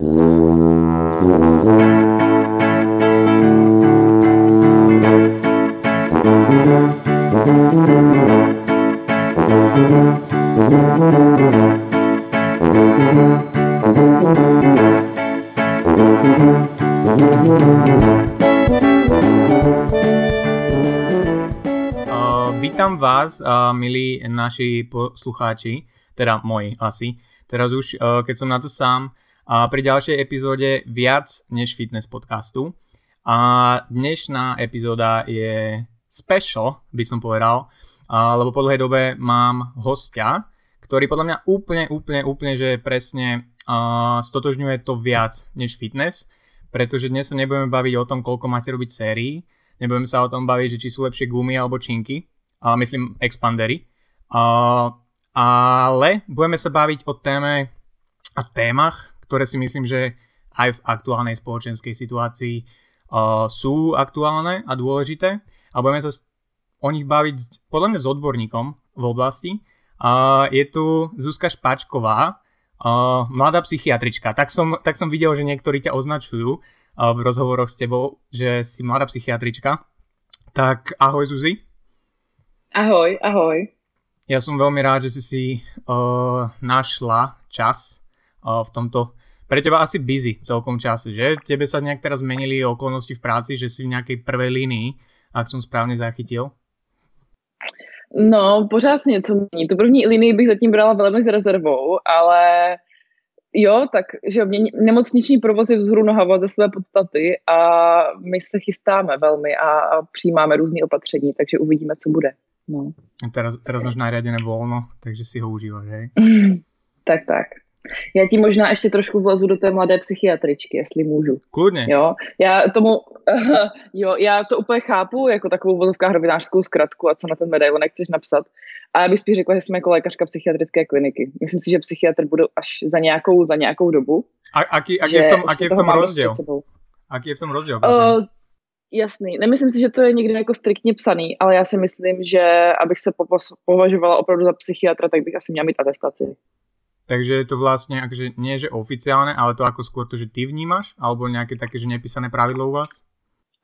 vítam vás, milí naši poslucháči, teda moji asi, teraz už, uh, keď som na to sám, uh, pri ďalšej epizóde viac než fitness podcastu. A dnešná epizóda je special, by som povedal, uh, lebo po dlhej dobe mám hostia, ktorý podľa mňa úplne, úplne, úplne, že presne uh, stotožňuje to viac než fitness, pretože dnes sa nebudeme baviť o tom, koľko máte robiť sérií, nebudeme sa o tom baviť, že či sú lepšie gumy alebo činky, a myslím expandery. A, ale budeme sa baviť o téme a témach, ktoré si myslím, že aj v aktuálnej spoločenskej situácii uh, sú aktuálne a dôležité a budeme sa o nich baviť podľa mňa s odborníkom v oblasti. Uh, je tu Zuzka Špačková, uh, mladá psychiatrička. Tak som, tak som videl, že niektorí ťa označujú uh, v rozhovoroch s tebou, že si mladá psychiatrička. Tak ahoj Zuzi. Ahoj, ahoj. Ja som veľmi rád, že si si uh, našla čas uh, v tomto pre teba asi busy celkom čase, že? Tebe sa nejak teraz zmenili okolnosti v práci, že si v nejakej prvej línii, ak som správně zachytil? No, pořád něco mění. Tu první linii bych zatím brala velmi s rezervou, ale jo, tak že mě nemocniční provoz je vzhůru nohava ze své podstaty a my se chystáme velmi a, a přijímáme různé opatření, takže uvidíme, co bude. No. Teraz, teraz máš nariadené volno, takže si ho užíváš, hej? tak, tak. Já ti možná ještě trošku vlezu do té mladé psychiatričky, jestli můžu. Kludně. Jo, já tomu, jo, já to úplně chápu, jako takovou vodovká rovinářskou zkratku a co na ten medailon chceš napsat. A já bych spíš řekla, že jsme jako lékařka psychiatrické kliniky. Myslím si, že psychiatr bude až za nějakou, za nějakou dobu. A, aký, aký, je v tom, aký je v tom rozdíl? Aký je v tom rozdíl? Uh, Jasný. Nemyslím si, že to je někde jako striktně psaný, ale já si myslím, že abych se považovala opravdu za psychiatra, tak bych asi měla mít atestaci. Takže je to vlastně, akože nie že oficiálne, ale to jako skôr to, že ty vnímáš? Alebo nějaké také, že nepísané pravidlo u vás?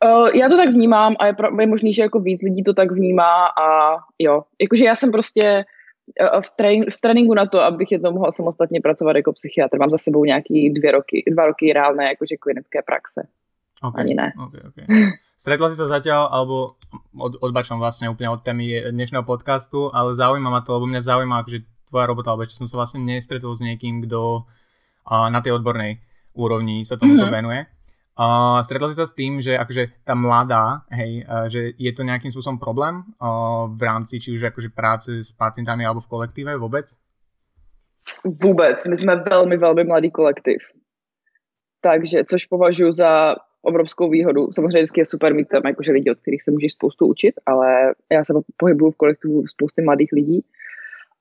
Uh, já to tak vnímám a je, je možný, že jako víc lidí to tak vnímá a jo. Jakože já jsem prostě uh, v, trénink, v tréninku na to, abych jednou mohla samostatně pracovat jako psychiatr. Mám za sebou nějaký dvě roky, dva roky reálné jakože klinické praxe. Okay, Ani ne. Okay, okay. Stretla si sa zatiaľ, alebo od, odbačam vlastne úplne od témy dnešného podcastu, ale zaujíma ma to, lebo mňa zaujíma akože tvoja robota, alebo ešte som sa vlastne nestretol s niekým, kto uh, na tej odbornej úrovni sa tomuto mm-hmm. venuje. Uh, stretla si sa s tým, že akože tá mladá, hej, uh, že je to nejakým spôsobom problém uh, v rámci či už akože práce s pacientami alebo v kolektíve vôbec? Vůbec, my jsme velmi, velmi mladý kolektiv. Takže, což považuji za obrovskou výhodu. Samozřejmě vždycky je super mít tam jakože lidi, od kterých se můžeš spoustu učit, ale já se pohybuju v kolektivu spousty mladých lidí.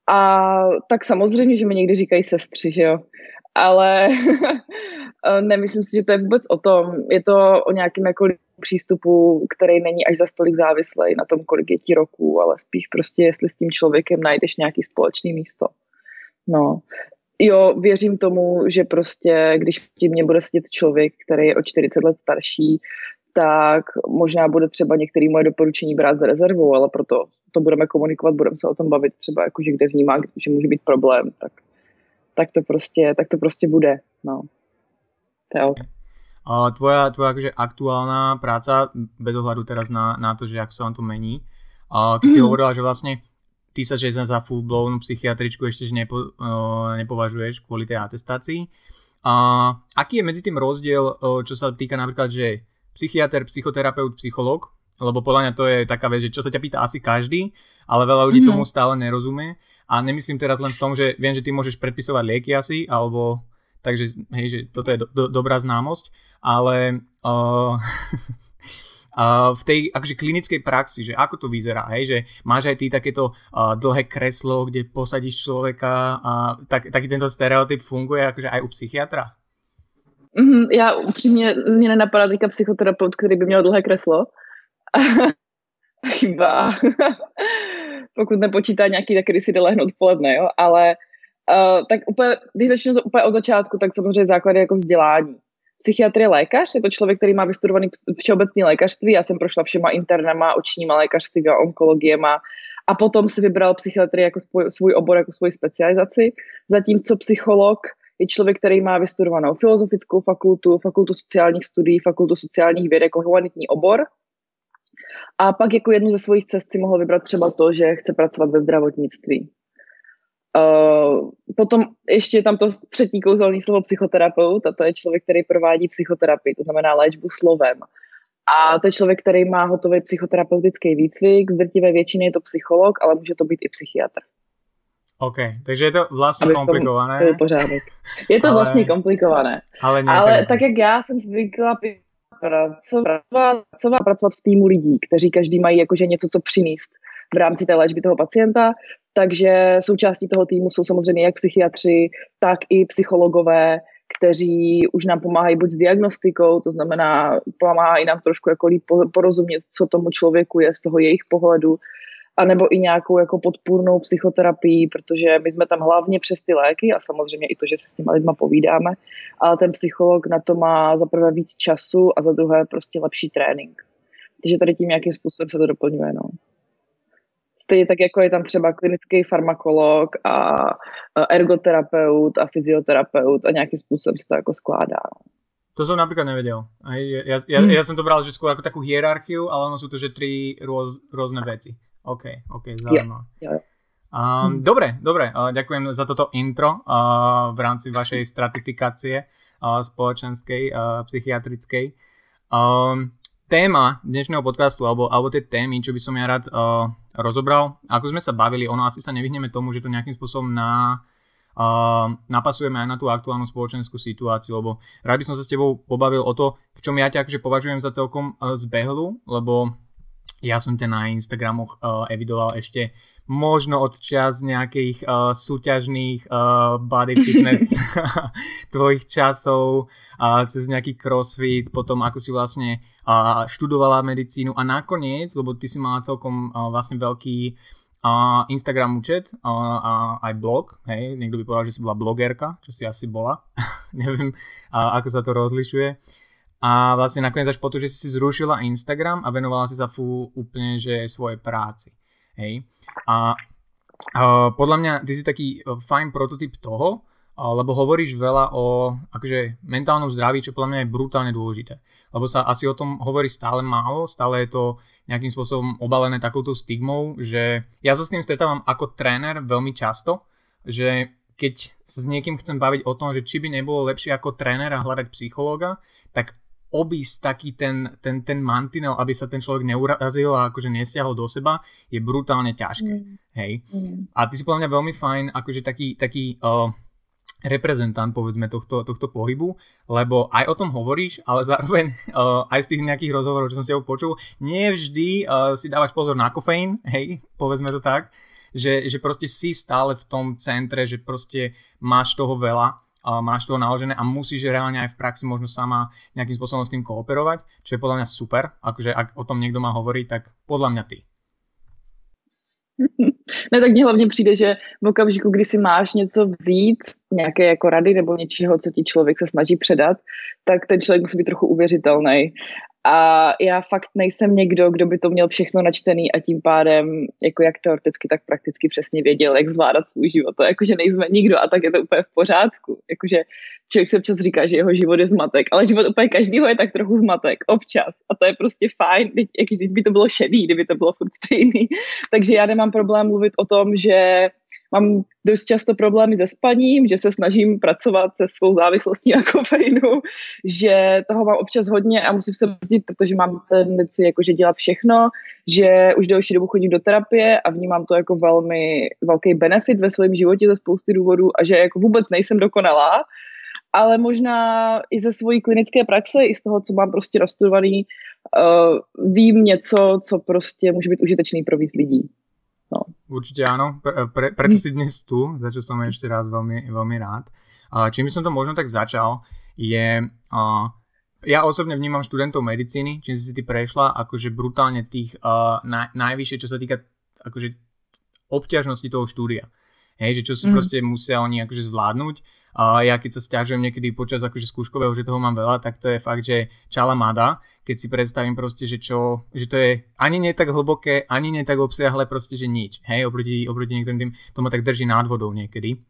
A tak samozřejmě, že mi někdy říkají sestři, že jo. Ale nemyslím si, že to je vůbec o tom. Je to o nějakém jako přístupu, který není až za stolik závislý na tom, kolik je ti roků, ale spíš prostě, jestli s tím člověkem najdeš nějaký společný místo. No, jo, věřím tomu, že prostě, když tím mě bude sedět člověk, který je o 40 let starší, tak možná bude třeba některé moje doporučení brát za rezervu, ale proto to budeme komunikovat, budeme se o tom bavit třeba jako, že kde vnímá, že může být problém, tak, tak, to, prostě, tak to prostě bude. No. To A tvoja, tvoja akože aktuálna práca, bez ohľadu teraz na, na to, že ako sa vám to mení, a keď si mhm. hovorila, že vlastne ty sa že za full blown psychiatričku ešte že nepo, uh, nepovažuješ kvôli tej atestácii. A aký je medzi tým rozdiel, uh, čo sa týka napríklad, že psychiatr, psychoterapeut, psycholog, lebo podľa mňa to je taká vec, že čo sa ťa pýta asi každý, ale veľa ľudí mm-hmm. tomu stále nerozumie. A nemyslím teraz len v tom, že viem, že ty môžeš predpisovať lieky asi, alebo takže hej, že toto je do, do, dobrá známosť, ale uh, v tej akože klinickej praxi, že ako to vyzerá, hej, že máš aj ty takéto uh, dlhé kreslo, kde posadíš človeka a tak, taký tento stereotyp funguje akože aj u psychiatra? Mm, já upřímně, mě nenapadá teďka psychoterapeut, který by měl dlhé kreslo. Chyba. Pokud nepočítá nějaký, tak který si jde lehnout odpoledne, jo, ale Uh, tak úplně, když začnu to úplně od začátku, tak samozřejmě základy jako vzdělání. Psychiatr je lékař, je to člověk, který má vystudovaný všeobecné lékařství, já jsem prošla všema internama, očníma lékařství a onkologiema a potom si vybral psychiatrii jako svůj, svůj obor, jako svůj specializaci, zatímco psycholog je člověk, který má vystudovanou filozofickou fakultu, fakultu sociálních studií, fakultu sociálních věd jako humanitní obor. A pak jako jednu ze svých cest si mohl vybrat třeba to, že chce pracovat ve zdravotnictví. Uh, potom ještě je tam to třetí kouzelné slovo psychoterapeut a to je člověk, který provádí psychoterapii, to znamená léčbu slovem. A to je člověk, který má hotový psychoterapeutický výcvik, z drtivé většiny je to psycholog, ale může to být i psychiatr. OK, takže je to vlastně komplikované. Je pořádek. Je to ale, vlastně komplikované. Ale, ale tak jak já jsem zvykla pracovat, pracovat, pracovat v týmu lidí, kteří každý mají jakože něco, co přinést v rámci té léčby toho pacienta, takže součástí toho týmu jsou samozřejmě jak psychiatři, tak i psychologové, kteří už nám pomáhají buď s diagnostikou, to znamená, pomáhají nám trošku jako líp porozumět, co tomu člověku je z toho jejich pohledu, anebo i nějakou jako podpůrnou psychoterapii, protože my jsme tam hlavně přes ty léky a samozřejmě i to, že se s těma lidma povídáme, ale ten psycholog na to má za prvé víc času a za druhé prostě lepší trénink. Takže tady tím nějakým způsobem se to doplňuje. No. Stejně tak, jako je tam třeba klinický farmakolog a ergoterapeut a fyzioterapeut a nějakým způsobem se to jako skládá. To jsem například nevěděl. Já, já, hmm. já jsem to bral, že skôr jako takovou hierarchiu, ale ono jsou to, že tři růz, různé věci. OK, OK, zaujímavé. Yeah, yeah. Um, hmm. Dobre, dobre, uh, ďakujem za toto intro uh, v rámci vašej stratifikácie uh, spoločenskej, uh, psychiatrickej. Um, téma dnešného podcastu, alebo, alebo tie témy, čo by som ja rád uh, rozobral, ako sme sa bavili, ono asi sa nevyhneme tomu, že to nejakým spôsobom na, uh, napasujeme aj na tú aktuálnu spoločenskú situáciu, lebo rád by som sa s tebou pobavil o to, v čom ja ťa akože považujem za celkom uh, zbehlu, lebo ja som ťa na Instagramoch uh, evidoval ešte možno od čas nejakých uh, súťažných uh, body fitness tvojich časov, uh, cez nejaký crossfit, potom ako si vlastne uh, študovala medicínu a nakoniec, lebo ty si mala celkom uh, vlastne veľký uh, Instagram účet uh, a aj blog, hej, niekto by povedal, že si bola blogerka, čo si asi bola, neviem, uh, ako sa to rozlišuje. A vlastne nakoniec až po to, že si zrušila Instagram a venovala si sa fú úplne, že svojej práci. Hej. A uh, podľa mňa ty si taký uh, fajn prototyp toho, uh, lebo hovoríš veľa o akože mentálnom zdraví, čo podľa mňa je brutálne dôležité. Lebo sa asi o tom hovorí stále málo, stále je to nejakým spôsobom obalené takouto stigmou, že ja sa s tým stretávam ako tréner veľmi často, že keď sa s niekým chcem baviť o tom, že či by nebolo lepšie ako trénera hľadať psychológa, tak obísť taký ten, ten, ten mantinel, aby sa ten človek neurazil a akože nestiahol do seba, je brutálne ťažké. Mm. Hej. Mm. A ty si podľa mňa veľmi fajn, akože taký, taký uh, reprezentant, povedzme, tohto, tohto pohybu, lebo aj o tom hovoríš, ale zároveň uh, aj z tých nejakých rozhovorov, čo som si ho počul, nie vždy uh, si dávaš pozor na kofeín, hej, povedzme to tak, že, že proste si stále v tom centre, že proste máš toho veľa máš toho naložené a musíš reálne aj v praxi možno sama nejakým spôsobom s tým kooperovať, čo je podľa mňa super, akože ak o tom niekto má hovoriť, tak podľa mňa ty. Ne, tak mně hlavně přijde, že v okamžiku, kdy si máš něco vzít, nějaké jako rady nebo něčeho, co ti člověk se snaží předat, tak ten člověk musí být trochu uvěřitelný. A já fakt nejsem někdo, kdo by to měl všechno načtený a tím pádem, jako jak teoreticky, tak prakticky přesně věděl, jak zvládat svůj život. To jakože nejsme nikdo a tak je to úplně v pořádku. Jakože člověk se občas říká, že jeho život je zmatek, ale život úplně každého je tak trochu zmatek, občas. A to je prostě fajn, jak kdyby to bylo šedý, kdyby to bylo furt stejný. Takže já nemám problém mluvit o tom, že mám dost často problémy se spaním, že se snažím pracovat se svou závislostí na kofeinu, že toho mám občas hodně a musím se brzdit, protože mám tendenci jakože dělat všechno, že už delší dobu chodím do terapie a vnímám to jako velmi velký benefit ve svém životě ze spousty důvodů a že jako vůbec nejsem dokonalá, ale možná i ze svojí klinické praxe, i z toho, co mám prostě rozstudovaný, uh, vím něco, co prostě může být užitečný pro víc lidí. No. Určite áno, pre, pre, preto si dnes tu, za čo som ešte raz veľmi, veľmi rád. A čím by som to možno tak začal, je... Uh, ja osobne vnímam študentov medicíny, čím si si ty prešla, akože brutálne tých uh, na, najvyššie, čo sa týka akože obťažnosti toho štúdia. Hej, že čo si mm. proste musia oni akože zvládnuť. A ja keď sa stiažujem niekedy počas akože skúškového, že toho mám veľa, tak to je fakt, že čala mada, keď si predstavím proste, že čo, že to je ani nie tak hlboké, ani nie tak obsiahle, proste, že nič. Hej, oproti, oproti niektorým tým, to ma tak drží nad vodou niekedy.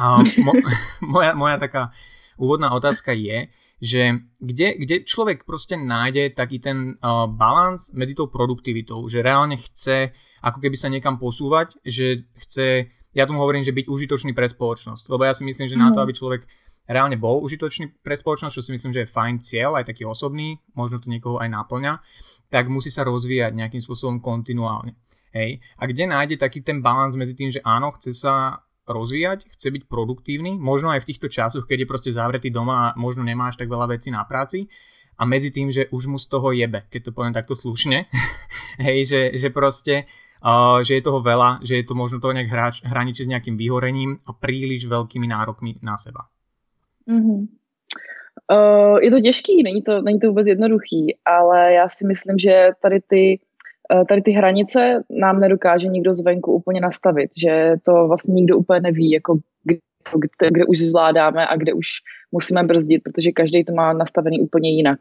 A mo, moja, moja taká úvodná otázka je, že kde, kde človek proste nájde taký ten uh, balans medzi tou produktivitou, že reálne chce ako keby sa niekam posúvať, že chce, ja tomu hovorím, že byť užitočný pre spoločnosť, lebo ja si myslím, že mm. na to, mhm. aby človek reálne bol užitočný pre spoločnosť, čo si myslím, že je fajn cieľ, aj taký osobný, možno to niekoho aj naplňa, tak musí sa rozvíjať nejakým spôsobom kontinuálne. Hej. A kde nájde taký ten balans medzi tým, že áno, chce sa rozvíjať, chce byť produktívny, možno aj v týchto časoch, keď je proste zavretý doma a možno nemáš tak veľa vecí na práci a medzi tým, že už mu z toho jebe, keď to poviem takto slušne, hej, že, že proste uh, že je toho veľa, že je to možno to nejak hrač, hraničí s nejakým vyhorením a príliš veľkými nárokmi na seba. Mm-hmm. Uh, je to těžký, není to, není to vůbec jednoduchý, ale já si myslím, že tady ty Eh, tady ty hranice nám nedokáže nikdo zvenku úplně nastavit, že to vlastně nikdo úplně neví, jako kde, kde, kde už zvládáme a kde už musíme brzdit, protože každý to má nastavený úplně jinak.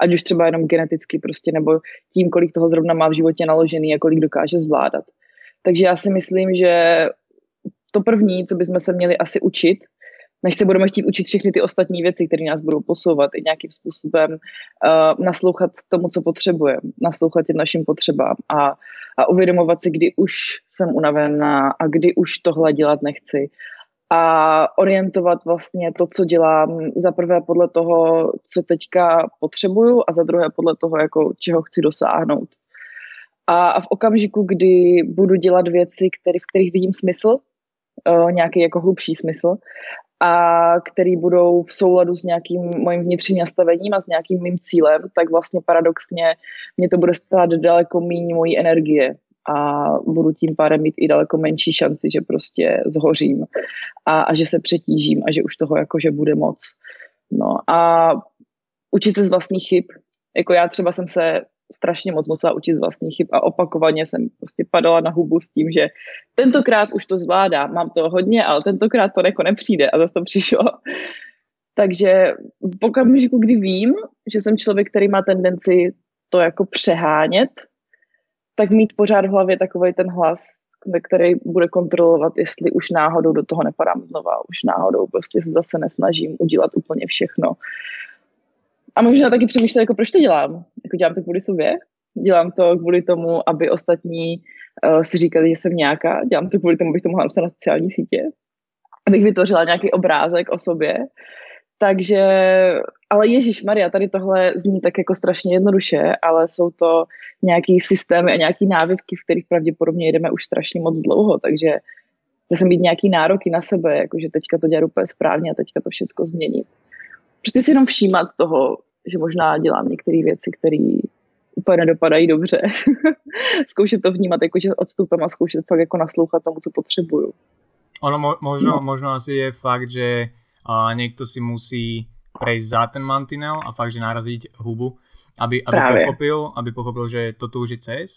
Ať už třeba jenom geneticky prostě, nebo tím, kolik toho zrovna má v životě naložený a kolik dokáže zvládat. Takže já si myslím, že to první, co bychom se měli asi učit, než se budeme chtít učit všechny ty ostatní věci, které nás budou posouvat i nějakým způsobem uh, naslouchat tomu, co potřebujeme, naslouchat těm našim potřebám a, a uvědomovat si, kdy už jsem unavená a kdy už tohle dělat nechci a orientovat vlastně to, co dělám, za prvé podle toho, co teďka potřebuju a za druhé podle toho, jako čeho chci dosáhnout. A, a v okamžiku, kdy budu dělat věci, který, v kterých vidím smysl, uh, nějaký jako hlubší smysl a který budou v souladu s nějakým mojím vnitřním nastavením a s nějakým mým cílem, tak vlastně paradoxně mě to bude stát daleko méně mojí energie a budu tím pádem mít i daleko menší šanci, že prostě zhořím a, a že se přetížím a že už toho jakože bude moc. No a učit se z vlastních chyb. Jako já třeba jsem se strašně moc musela učit z vlastních chyb a opakovaně jsem prostě padala na hubu s tím, že tentokrát už to zvládá, mám to hodně, ale tentokrát to jako nepřijde a zase to přišlo. Takže v okamžiku, kdy vím, že jsem člověk, který má tendenci to jako přehánět, tak mít pořád v hlavě takový ten hlas, který bude kontrolovat, jestli už náhodou do toho nepadám znova, už náhodou prostě se zase nesnažím udělat úplně všechno a možná taky přemýšlet, jako proč to dělám. Jako dělám to kvůli sobě, dělám to kvůli tomu, aby ostatní uh, si říkali, že jsem nějaká, dělám to kvůli tomu, abych to mohla napsat na sociální sítě, abych vytvořila nějaký obrázek o sobě. Takže, ale Ježíš Maria, tady tohle zní tak jako strašně jednoduše, ale jsou to nějaký systémy a nějaký návyky, v kterých pravděpodobně jedeme už strašně moc dlouho, takže chce jsem mít nějaký nároky na sebe, jakože teďka to dělat úplně správně a teďka to všechno změnit. Prostě si jenom všímat toho, že možná dělám některé věci, které úplně nedopadají dobře. zkoušet to vnímat jakože odstupem a zkoušet fakt jako naslouchat tomu, co potřebuju. Ono mo možno, no. možno asi je fakt, že uh, niekto si musí prejsť za ten mantinel a fakt, že naraziť hubu, aby, aby pochopil, aby pochopil, že toto už je cez.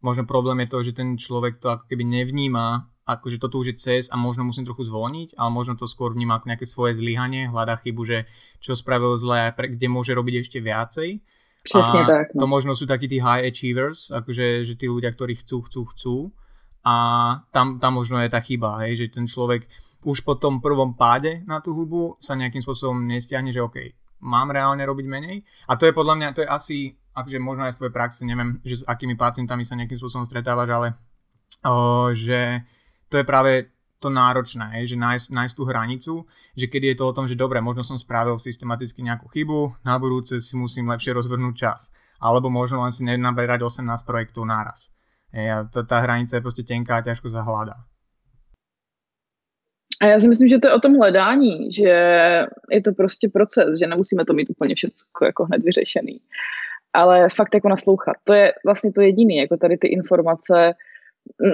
Možno problém je to, že ten človek to ako keby nevníma akože toto už je cez a možno musím trochu zvolniť, ale možno to skôr vníma ako nejaké svoje zlyhanie, hľadá chybu, že čo spravil zle a kde môže robiť ešte viacej. Přesně a tak. No. To možno sú takí tí high achievers, akože že tí ľudia, ktorí chcú, chcú, chcú a tam, tam možno je tá chyba, hej, že ten človek už po tom prvom páde na tú hubu sa nejakým spôsobom nestiahne, že OK, mám reálne robiť menej a to je podľa mňa, to je asi, akože možno aj z tvojej praxe, neviem, že s akými pacientami sa nejakým spôsobom stretávaš, ale o, že to je práve to náročné, že nájsť, nájsť tú hranicu, že keď je to o tom, že dobre, možno som spravil systematicky nejakú chybu, na budúce si musím lepšie rozvrhnúť čas. Alebo možno len si nenaberať 18 projektov naraz. Hej, a tá, tá hranica je prostě tenká a ťažko zahľadá. A já si myslím, že to je o tom hledání, že je to prostě proces, že nemusíme to mít úplně všechno jako hned vyřešený. Ale fakt jako naslouchat. To je vlastně to jediné, jako tady ty informace,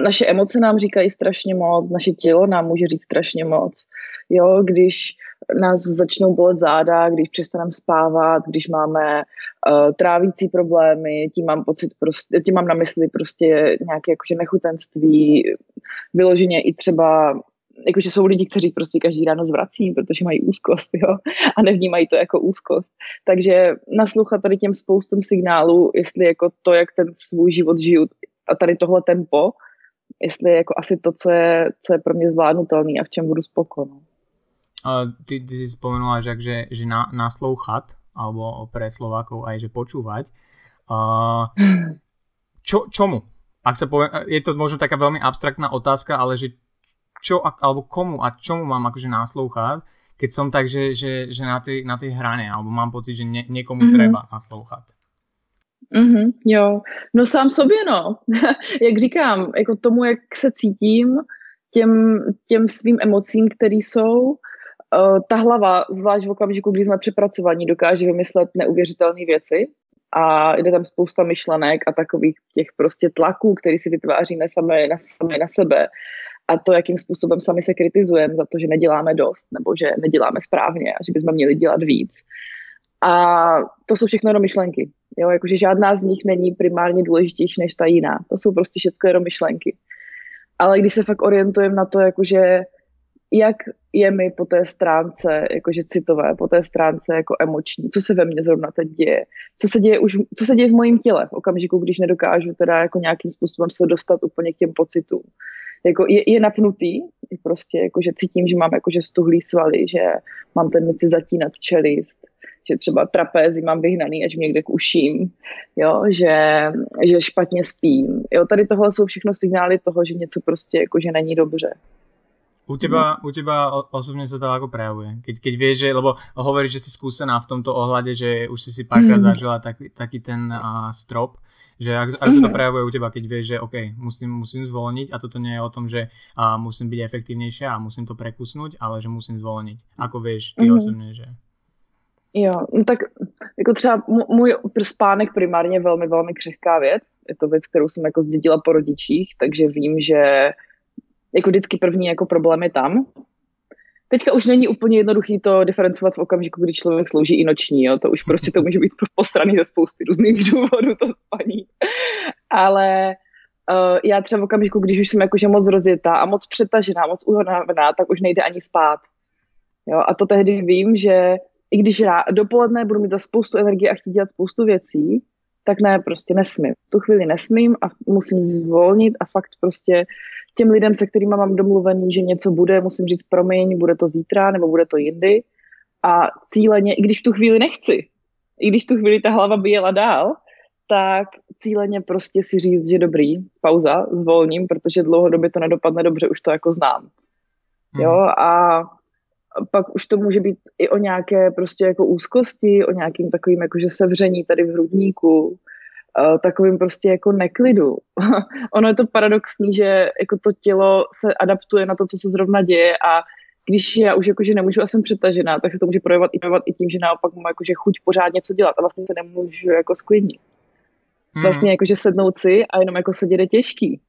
naše emoce nám říkají strašně moc, naše tělo nám může říct strašně moc. Jo, když nás začnou bolet záda, když přestaneme spávat, když máme uh, trávící problémy, tím mám pocit prostě, tím mám na mysli prostě nějaké jakože nechutenství, vyloženě i třeba jakože jsou lidi, kteří prostě každý ráno zvrací, protože mají úzkost, jo, a nevnímají to jako úzkost. Takže naslouchat tady těm spoustom signálů, jestli jako to, jak ten svůj život žiju a tady tohle tempo, jestli je jako asi to, co je, co je pro mě zvládnutelný a v čem budu spokojený. Uh, ty, ty si spomenula, že, že, že na, naslouchat, alebo pre Slovákov aj, že počúvať. Uh, čo, čomu? Ak sa povie, je to možno taká veľmi abstraktná otázka, ale že čo, alebo komu a čomu mám akože naslouchat, keď som tak, že, že, že na, tej, na tej hrane, alebo mám pocit, že ne, niekomu mm-hmm. treba naslouchat. Mm-hmm, jo, no sám sobě no, jak říkám, jako tomu, jak se cítím, těm, těm svým emocím, které jsou, uh, ta hlava, zvlášť v okamžiku, kdy jsme přepracovaní, dokáže vymyslet neuvěřitelné věci a jde tam spousta myšlenek a takových těch prostě tlaků, který si vytváříme sami na, sami na sebe a to, jakým způsobem sami se kritizujeme za to, že neděláme dost nebo že neděláme správně a že bychom měli dělat víc. A to jsou všechno jenom myšlenky. Jo, jakože žádná z nich není primárně důležitější než ta jiná. To jsou prostě všechno jenom myšlenky. Ale když se fakt orientujeme na to, jakože jak je mi po té stránce jakože citové, po té stránce jako emoční, co se ve mně zrovna teď děje, co se děje, už, co se děje v mojím těle v okamžiku, když nedokážu teda jako nějakým způsobem se dostat úplně k těm pocitům. Jako je, je napnutý, prostě jakože cítím, že mám jakože stuhlý svaly, že mám tendenci zatínat čelist, že třeba trapézy mám vyhnaný až někde k uším, jo, že, že špatně spím. Jo, tady tohle jsou všechno signály toho, že něco prostě jakože není dobře. U teba, u teba osobne sa to ako prejavuje? Keď, keď vieš, že, lebo hovoríš, že si skúsená v tomto ohľade, že už si si párkrát mm. zažila tak, taký ten uh, strop, že ak, ak sa to mhm. prejavuje u teba, keď vieš, že OK, musím, musím zvolniť a toto nie je o tom, že uh, musím byť efektívnejšia a musím to prekusnúť, ale že musím zvolniť. Ako vieš ty mm. osobne, že... Jo, no tak jako třeba můj spánek primárně je velmi, velmi křehká věc. Je to věc, kterou jsem jako zdědila po rodičích, takže vím, že jako vždycky první jako problém je tam. Teďka už není úplně jednoduchý to diferencovat v okamžiku, kdy člověk slouží i noční, jo? to už prostě to může být postraný ze spousty různých důvodů, to spaní. Ale uh, já třeba v okamžiku, když už jsem jakože moc rozjetá a moc přetažená, moc unavená, tak už nejde ani spát. Jo? A to tehdy vím, že i když já dopoledne budu mít za spoustu energie a chtít dělat spoustu věcí, tak ne, prostě nesmím. Tu chvíli nesmím a musím zvolnit a fakt prostě těm lidem, se kterými mám domluvený, že něco bude, musím říct promiň, bude to zítra nebo bude to jindy. A cíleně, i když v tu chvíli nechci, i když tu chvíli ta hlava by jela dál, tak cíleně prostě si říct, že dobrý, pauza, zvolním, protože dlouhodobě to nedopadne dobře, už to jako znám. Hmm. Jo, a pak už to může být i o nějaké prostě jako úzkosti, o nějakým takovým jakože sevření tady v hrudníku, takovým prostě jako neklidu. ono je to paradoxní, že jako to tělo se adaptuje na to, co se zrovna děje a když já už jakože nemůžu a jsem přetažená, tak se to může projevovat i, projevovat i tím, že naopak mám jakože chuť pořád něco dělat a vlastně se nemůžu jako sklidnit. Hmm. Vlastně jakože sednout si a jenom jako sedět je těžký.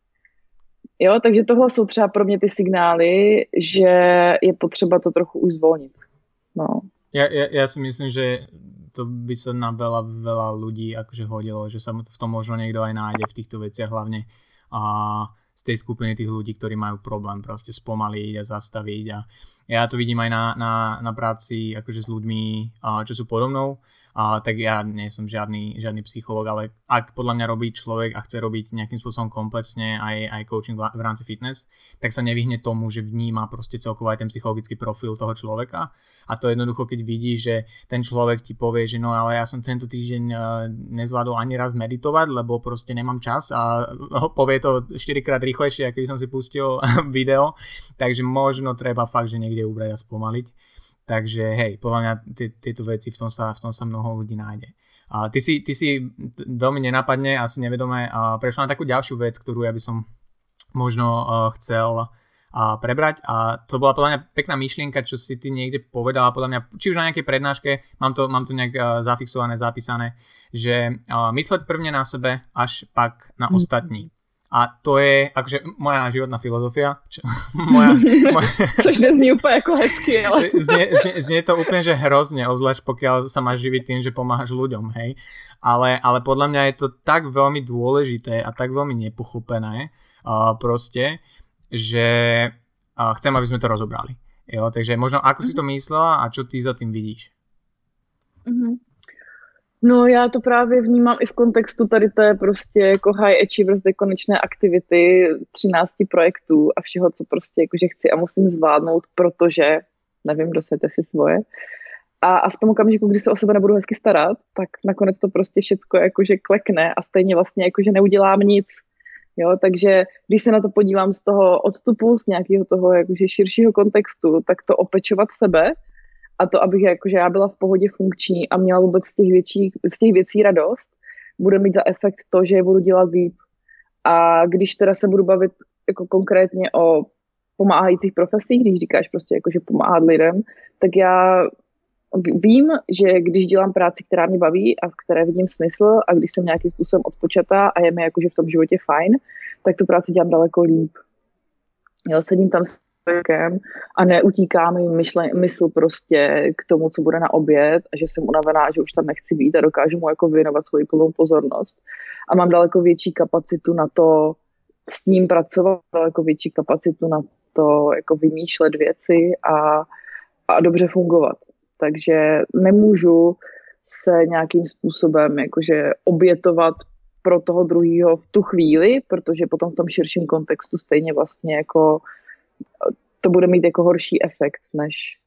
Jo, takže tohle jsou třeba pro mě ty signály, že je potřeba to trochu už zvolnit. No. Ja, ja, ja si myslím, že to by sa na veľa, veľa ľudí akože hodilo, že sa v tom možno niekto aj nájde v týchto veciach, hlavne. A z tej skupiny tých ľudí, ktorí majú problém proste spomaliť a zastaviť a ja to vidím aj na, na, na práci akože s ľuďmi, čo sú podobnou, a, tak ja nie žiadny, žiadny psycholog, ale ak podľa mňa robí človek a chce robiť nejakým spôsobom komplexne aj, aj coaching v, rámci fitness, tak sa nevyhne tomu, že vníma proste celkovo aj ten psychologický profil toho človeka a to jednoducho, keď vidí, že ten človek ti povie, že no ale ja som tento týždeň uh, nezvládol ani raz meditovať, lebo proste nemám čas a povie to 4 krát ako by som si pustil video, takže možno treba fakt, že niekde ubrať a spomaliť takže hej, podľa mňa tieto veci v tom sa, v tom sa mnoho ľudí nájde. A ty si, ty si veľmi nenápadne, asi nevedome uh, prešla na takú ďalšiu vec, ktorú ja by som možno uh, chcel uh, prebrať a to bola podľa mňa pekná myšlienka, čo si ty niekde povedala, podľa mňa, či už na nejakej prednáške, mám to, mám to nejak uh, zafixované, zapísané, že uh, mysleť prvne na sebe, až pak na mm. ostatní. A to je akože moja životná filozofia. Čo, moja, moja, Což nezní úplně jako hezky, ale... Znie, znie, znie to úplne, že hrozne, obzvlášť pokiaľ sa máš živiť tým, že pomáhaš ľuďom, hej. Ale, ale podľa mňa je to tak veľmi dôležité a tak veľmi nepochopené uh, proste, že uh, chcem, aby sme to rozobrali. Jo, takže možno ako si to mhm. myslela a čo ty za tým vidíš? Mm-hmm. No já to právě vnímám i v kontextu tady té prostě jako high achievers konečné aktivity 13 projektů a všeho, co prostě jakože chci a musím zvládnout, protože nevím, dosejte si svoje. A, a v tom okamžiku, kdy se o sebe nebudu hezky starat, tak nakonec to prostě všecko jakože klekne a stejně vlastně jakože neudělám nic. Jo, takže když se na to podívám z toho odstupu, z nějakého toho jakože širšího kontextu, tak to opečovat sebe a to, abych jakože já byla v pohodě funkční a měla vůbec z těch, větší, z těch věcí radost, bude mít za efekt to, že je budu dělat líp. A když teda se budu bavit jako konkrétně o pomáhajících profesích, když říkáš prostě jako, že pomáhat lidem, tak já vím, že když dělám práci, která mě baví a v které vidím smysl a když jsem nějakým způsobem odpočatá a je mi jakože v tom životě fajn, tak tu práci dělám daleko líp. Jo, sedím tam člověkem a neutíká mi myšle, mysl prostě k tomu, co bude na oběd a že jsem unavená, že už tam nechci být a dokážu mu jako věnovat svoji plnou pozornost. A mám daleko větší kapacitu na to s ním pracovat, daleko větší kapacitu na to jako vymýšlet věci a, a dobře fungovat. Takže nemůžu se nějakým způsobem jakože obětovat pro toho druhého v tu chvíli, protože potom v tom širším kontextu stejně vlastně jako to bude mít jako horší efekt, než,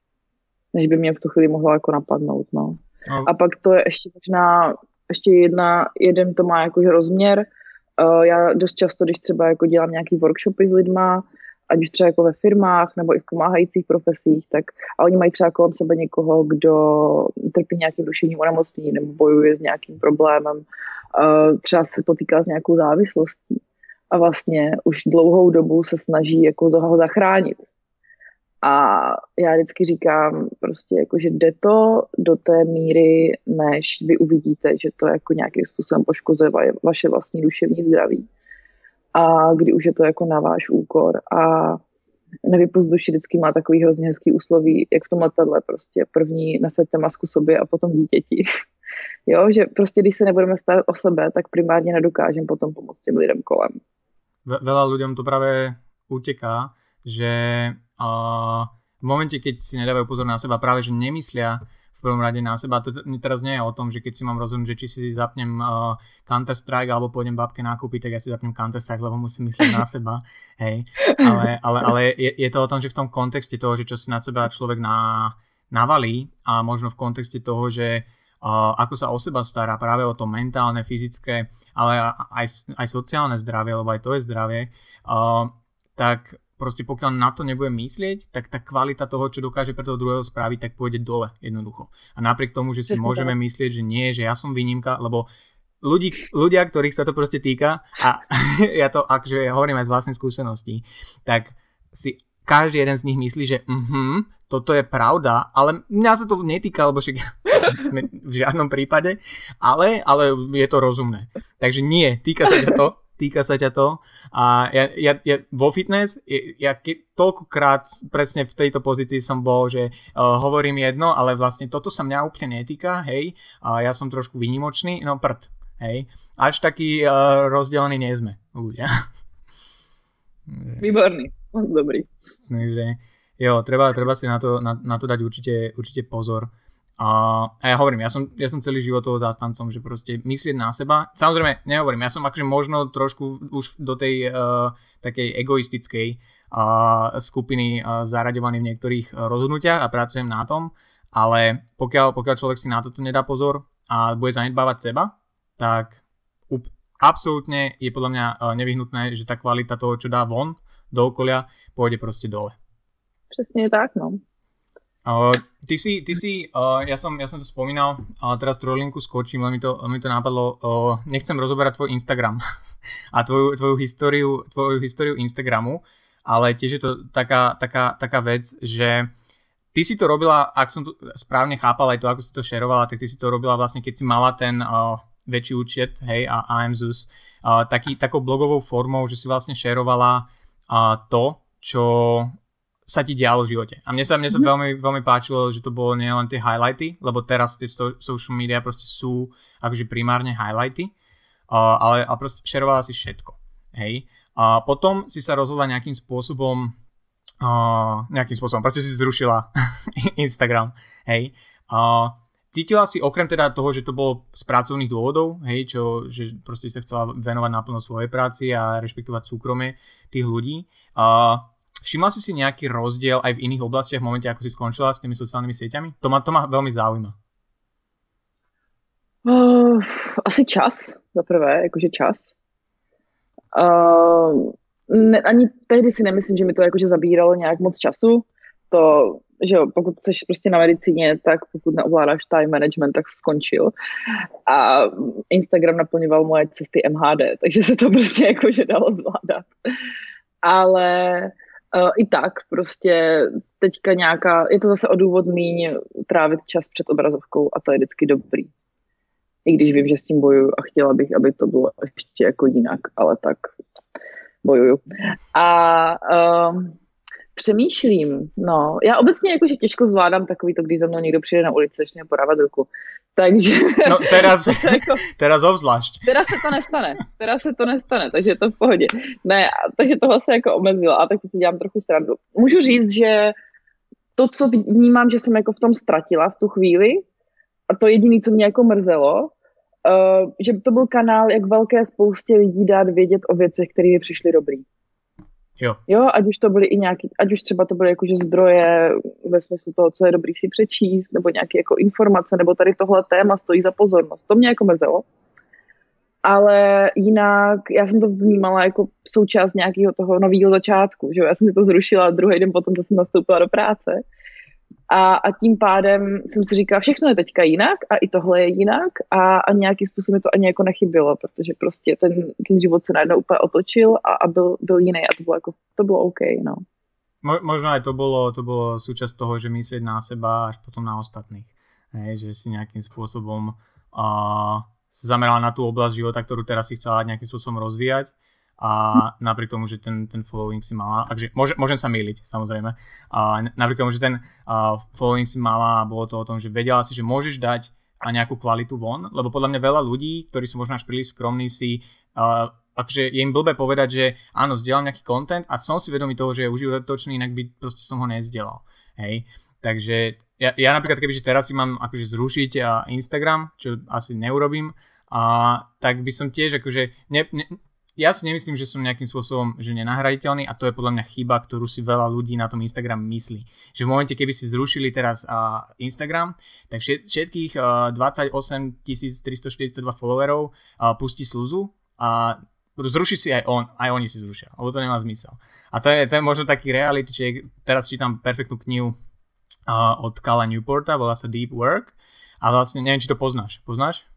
než by mě v tu chvíli mohlo jako napadnout, no. no. A pak to je ještě možná, ještě jedna, jeden to má jakože rozměr, uh, já dost často, když třeba jako dělám nějaký workshopy s lidma, ať už třeba jako ve firmách nebo i v pomáhajících profesích, tak a oni mají třeba kolem sebe někoho, kdo trpí nějakým duševním onemocněním nebo bojuje s nějakým problémem, uh, třeba se potýká s nějakou závislostí a vlastně už dlouhou dobu se snaží jako ho zachránit. A já vždycky říkám prostě jako, že jde to do té míry, než vy uvidíte, že to jako nějakým způsobem poškozuje vaše vlastní duševní zdraví a kdy už je to jako na váš úkor a nevypust duši vždycky má takový hrozně hezký úsloví, jak v tom letadle prostě první nasaďte masku sobě a potom dítěti. jo, že prostě když se nebudeme starat o sebe, tak primárně nedokážeme potom pomoct těm lidem kolem. Veľa ľuďom to práve uteká, že uh, v momente, keď si nedávajú pozor na seba, práve že nemyslia prvom rade na seba. To teraz nie je o tom, že keď si mám rozhodnúť, že či si zapnem uh, Counter Strike alebo pôjdem babke nákupy, tak ja si zapnem Counter Strike, lebo musím myslieť na seba. Hej. Ale, ale, ale je, je to o tom, že v tom kontexte toho, že čo si na seba človek na, navalí a možno v kontexte toho, že ako sa o seba stará? Práve o to mentálne, fyzické, ale aj, aj sociálne zdravie, lebo aj to je zdravie, tak proste pokiaľ na to nebude myslieť, tak tá kvalita toho, čo dokáže pre toho druhého spraviť, tak pôjde dole jednoducho. A napriek tomu, že si môžeme myslieť, že nie, že ja som výnimka, lebo ľudí, ľudia, ktorých sa to proste týka, a ja to akže hovorím aj z vlastnej skúsenosti, tak si každý jeden z nich myslí, že uh-huh, toto je pravda, ale mňa sa to netýka, lebo však v žiadnom prípade, ale, ale je to rozumné. Takže nie, týka sa ťa to týka sa ťa to. A ja, ja, ja vo fitness, ja, ke, toľkokrát presne v tejto pozícii som bol, že uh, hovorím jedno, ale vlastne toto sa mňa úplne netýka, hej, a ja som trošku výnimočný, no prd, hej. Až taký uh, rozdelený nie sme ľudia. Výborný, dobrý. Takže jo, treba, treba si na to, na, na to dať určite, určite pozor. A, a ja hovorím, ja som, ja som celý život toho zástancom, že proste myslieť na seba. Samozrejme, nehovorím, ja som akože možno trošku už do tej uh, takej egoistickej uh, skupiny uh, zaraďovaný v niektorých rozhodnutiach a pracujem na tom, ale pokiaľ, pokiaľ človek si na toto nedá pozor a bude zanedbávať seba, tak up, absolútne je podľa mňa uh, nevyhnutné, že tá kvalita toho, čo dá von do okolia, pôjde proste dole. Přesně tak, no. Uh, ty si, ty si uh, ja, som, ja som to spomínal, ale teraz trolinku skočím, len mi to, mi to napadlo, uh, nechcem rozoberať tvoj Instagram a tvoju, tvoju, históriu, tvoju históriu Instagramu, ale tiež je to taká, taká, taká vec, že ty si to robila, ak som to správne chápal aj to, ako si to šerovala, tak ty si to robila vlastne, keď si mala ten uh, väčší účet, hej, a AMZUS, uh, taký, takou blogovou formou, že si vlastne šerovala uh, to, čo sa ti dialo v živote. A mne sa, mne sa mm-hmm. veľmi, veľmi páčilo, že to bolo nielen tie highlighty, lebo teraz tie so, social media proste sú akože primárne highlighty, uh, ale a proste šerovala si všetko. Hej. A potom si sa rozhodla nejakým spôsobom uh, nejakým spôsobom, proste si zrušila Instagram, hej. Uh, cítila si okrem teda toho, že to bolo z pracovných dôvodov, hej, čo, že proste sa chcela venovať naplno svojej práci a rešpektovať súkromie tých ľudí, uh, všimla si si nejaký rozdiel aj v iných oblastiach v momente, ako si skončila s tými sociálnymi sieťami? To ma, to ma veľmi zaujíma. Uh, asi čas, za prvé, jakože čas. Uh, ne, ani tehdy si nemyslím, že mi to jakože zabíralo nějak moc času. To, že jo, pokud jsi prostě na medicíně, tak pokud neovládáš time management, tak skončil. A Instagram naplňoval moje cesty MHD, takže se to prostě jakože dalo zvládat. Ale i tak prostě teďka nějaká, je to zase o důvod míň trávit čas před obrazovkou a to je vždycky dobrý i když vím, že s tím bojuju a chtěla bych, aby to bylo ještě jako jinak, ale tak bojuju. A um, přemýšlím, no, já obecně jakože těžko zvládám takový to, když za mnou někdo přijde na ulici, začne porávat ruku. Takže... No teraz, jako, teraz obzvlášť. Teraz se to nestane, teraz se to nestane, takže je to v pohodě. Ne, takže toho se jako omezilo a tak si dělám trochu srandu. Můžu říct, že to, co vnímám, že jsem jako v tom ztratila v tu chvíli, a to jediné, co mě jako mrzelo, uh, že to byl kanál, jak velké spoustě lidí dát vědět o věcech, které mi přišly dobrý. Jo. jo, ať už to byly i nějaký, ať už třeba to byly jakože zdroje ve smyslu toho, co je dobrý si přečíst, nebo nějaké jako informace, nebo tady tohle téma stojí za pozornost. To mě jako mrzelo. Ale jinak já jsem to vnímala jako součást nějakého toho nového začátku, že? Já jsem si to zrušila druhý den potom, co jsem nastoupila do práce a, a tím pádem jsem si říkala, všechno je teďka jinak a i tohle je jinak a, a nějakým způsobem to ani jako nechybilo, protože prostě ten, ten život se najednou úplně otočil a, a byl, byl jiný a to bylo jako, to bylo OK, no. Mo, možno to bolo, to bolo súčasť toho, že myslieť na seba až potom na ostatných. Hej, že si nejakým spôsobom uh, zamerala na tú oblasť života, ktorú teraz si chcela nejakým spôsobom rozvíjať a napriek tomu, že ten, ten following si mala, takže môže, môžem sa myliť samozrejme, a napriek tomu, že ten a following si mala a bolo to o tom, že vedela si, že môžeš dať a nejakú kvalitu von, lebo podľa mňa veľa ľudí, ktorí sú možno až príliš skromní si uh, akože je im blbé povedať, že áno, zdieľam nejaký content a som si vedomý toho, že je užitočný, inak by proste som ho nezdielal. Hej. Takže ja, ja napríklad, kebyže teraz si mám akože zrušiť Instagram, čo asi neurobím, a tak by som tiež akože ne, ne, ja si nemyslím, že som nejakým spôsobom že nenahraditeľný a to je podľa mňa chyba, ktorú si veľa ľudí na tom Instagram myslí. Že v momente, keby si zrušili teraz uh, Instagram, tak všetkých uh, 28 342 followerov uh, pustí slzu a zruší si aj on, aj oni si zrušia, lebo to nemá zmysel. A to je, to je možno taký reality check, teraz čítam perfektnú knihu uh, od Kala Newporta, volá sa Deep Work a vlastne neviem, či to poznáš. Poznáš?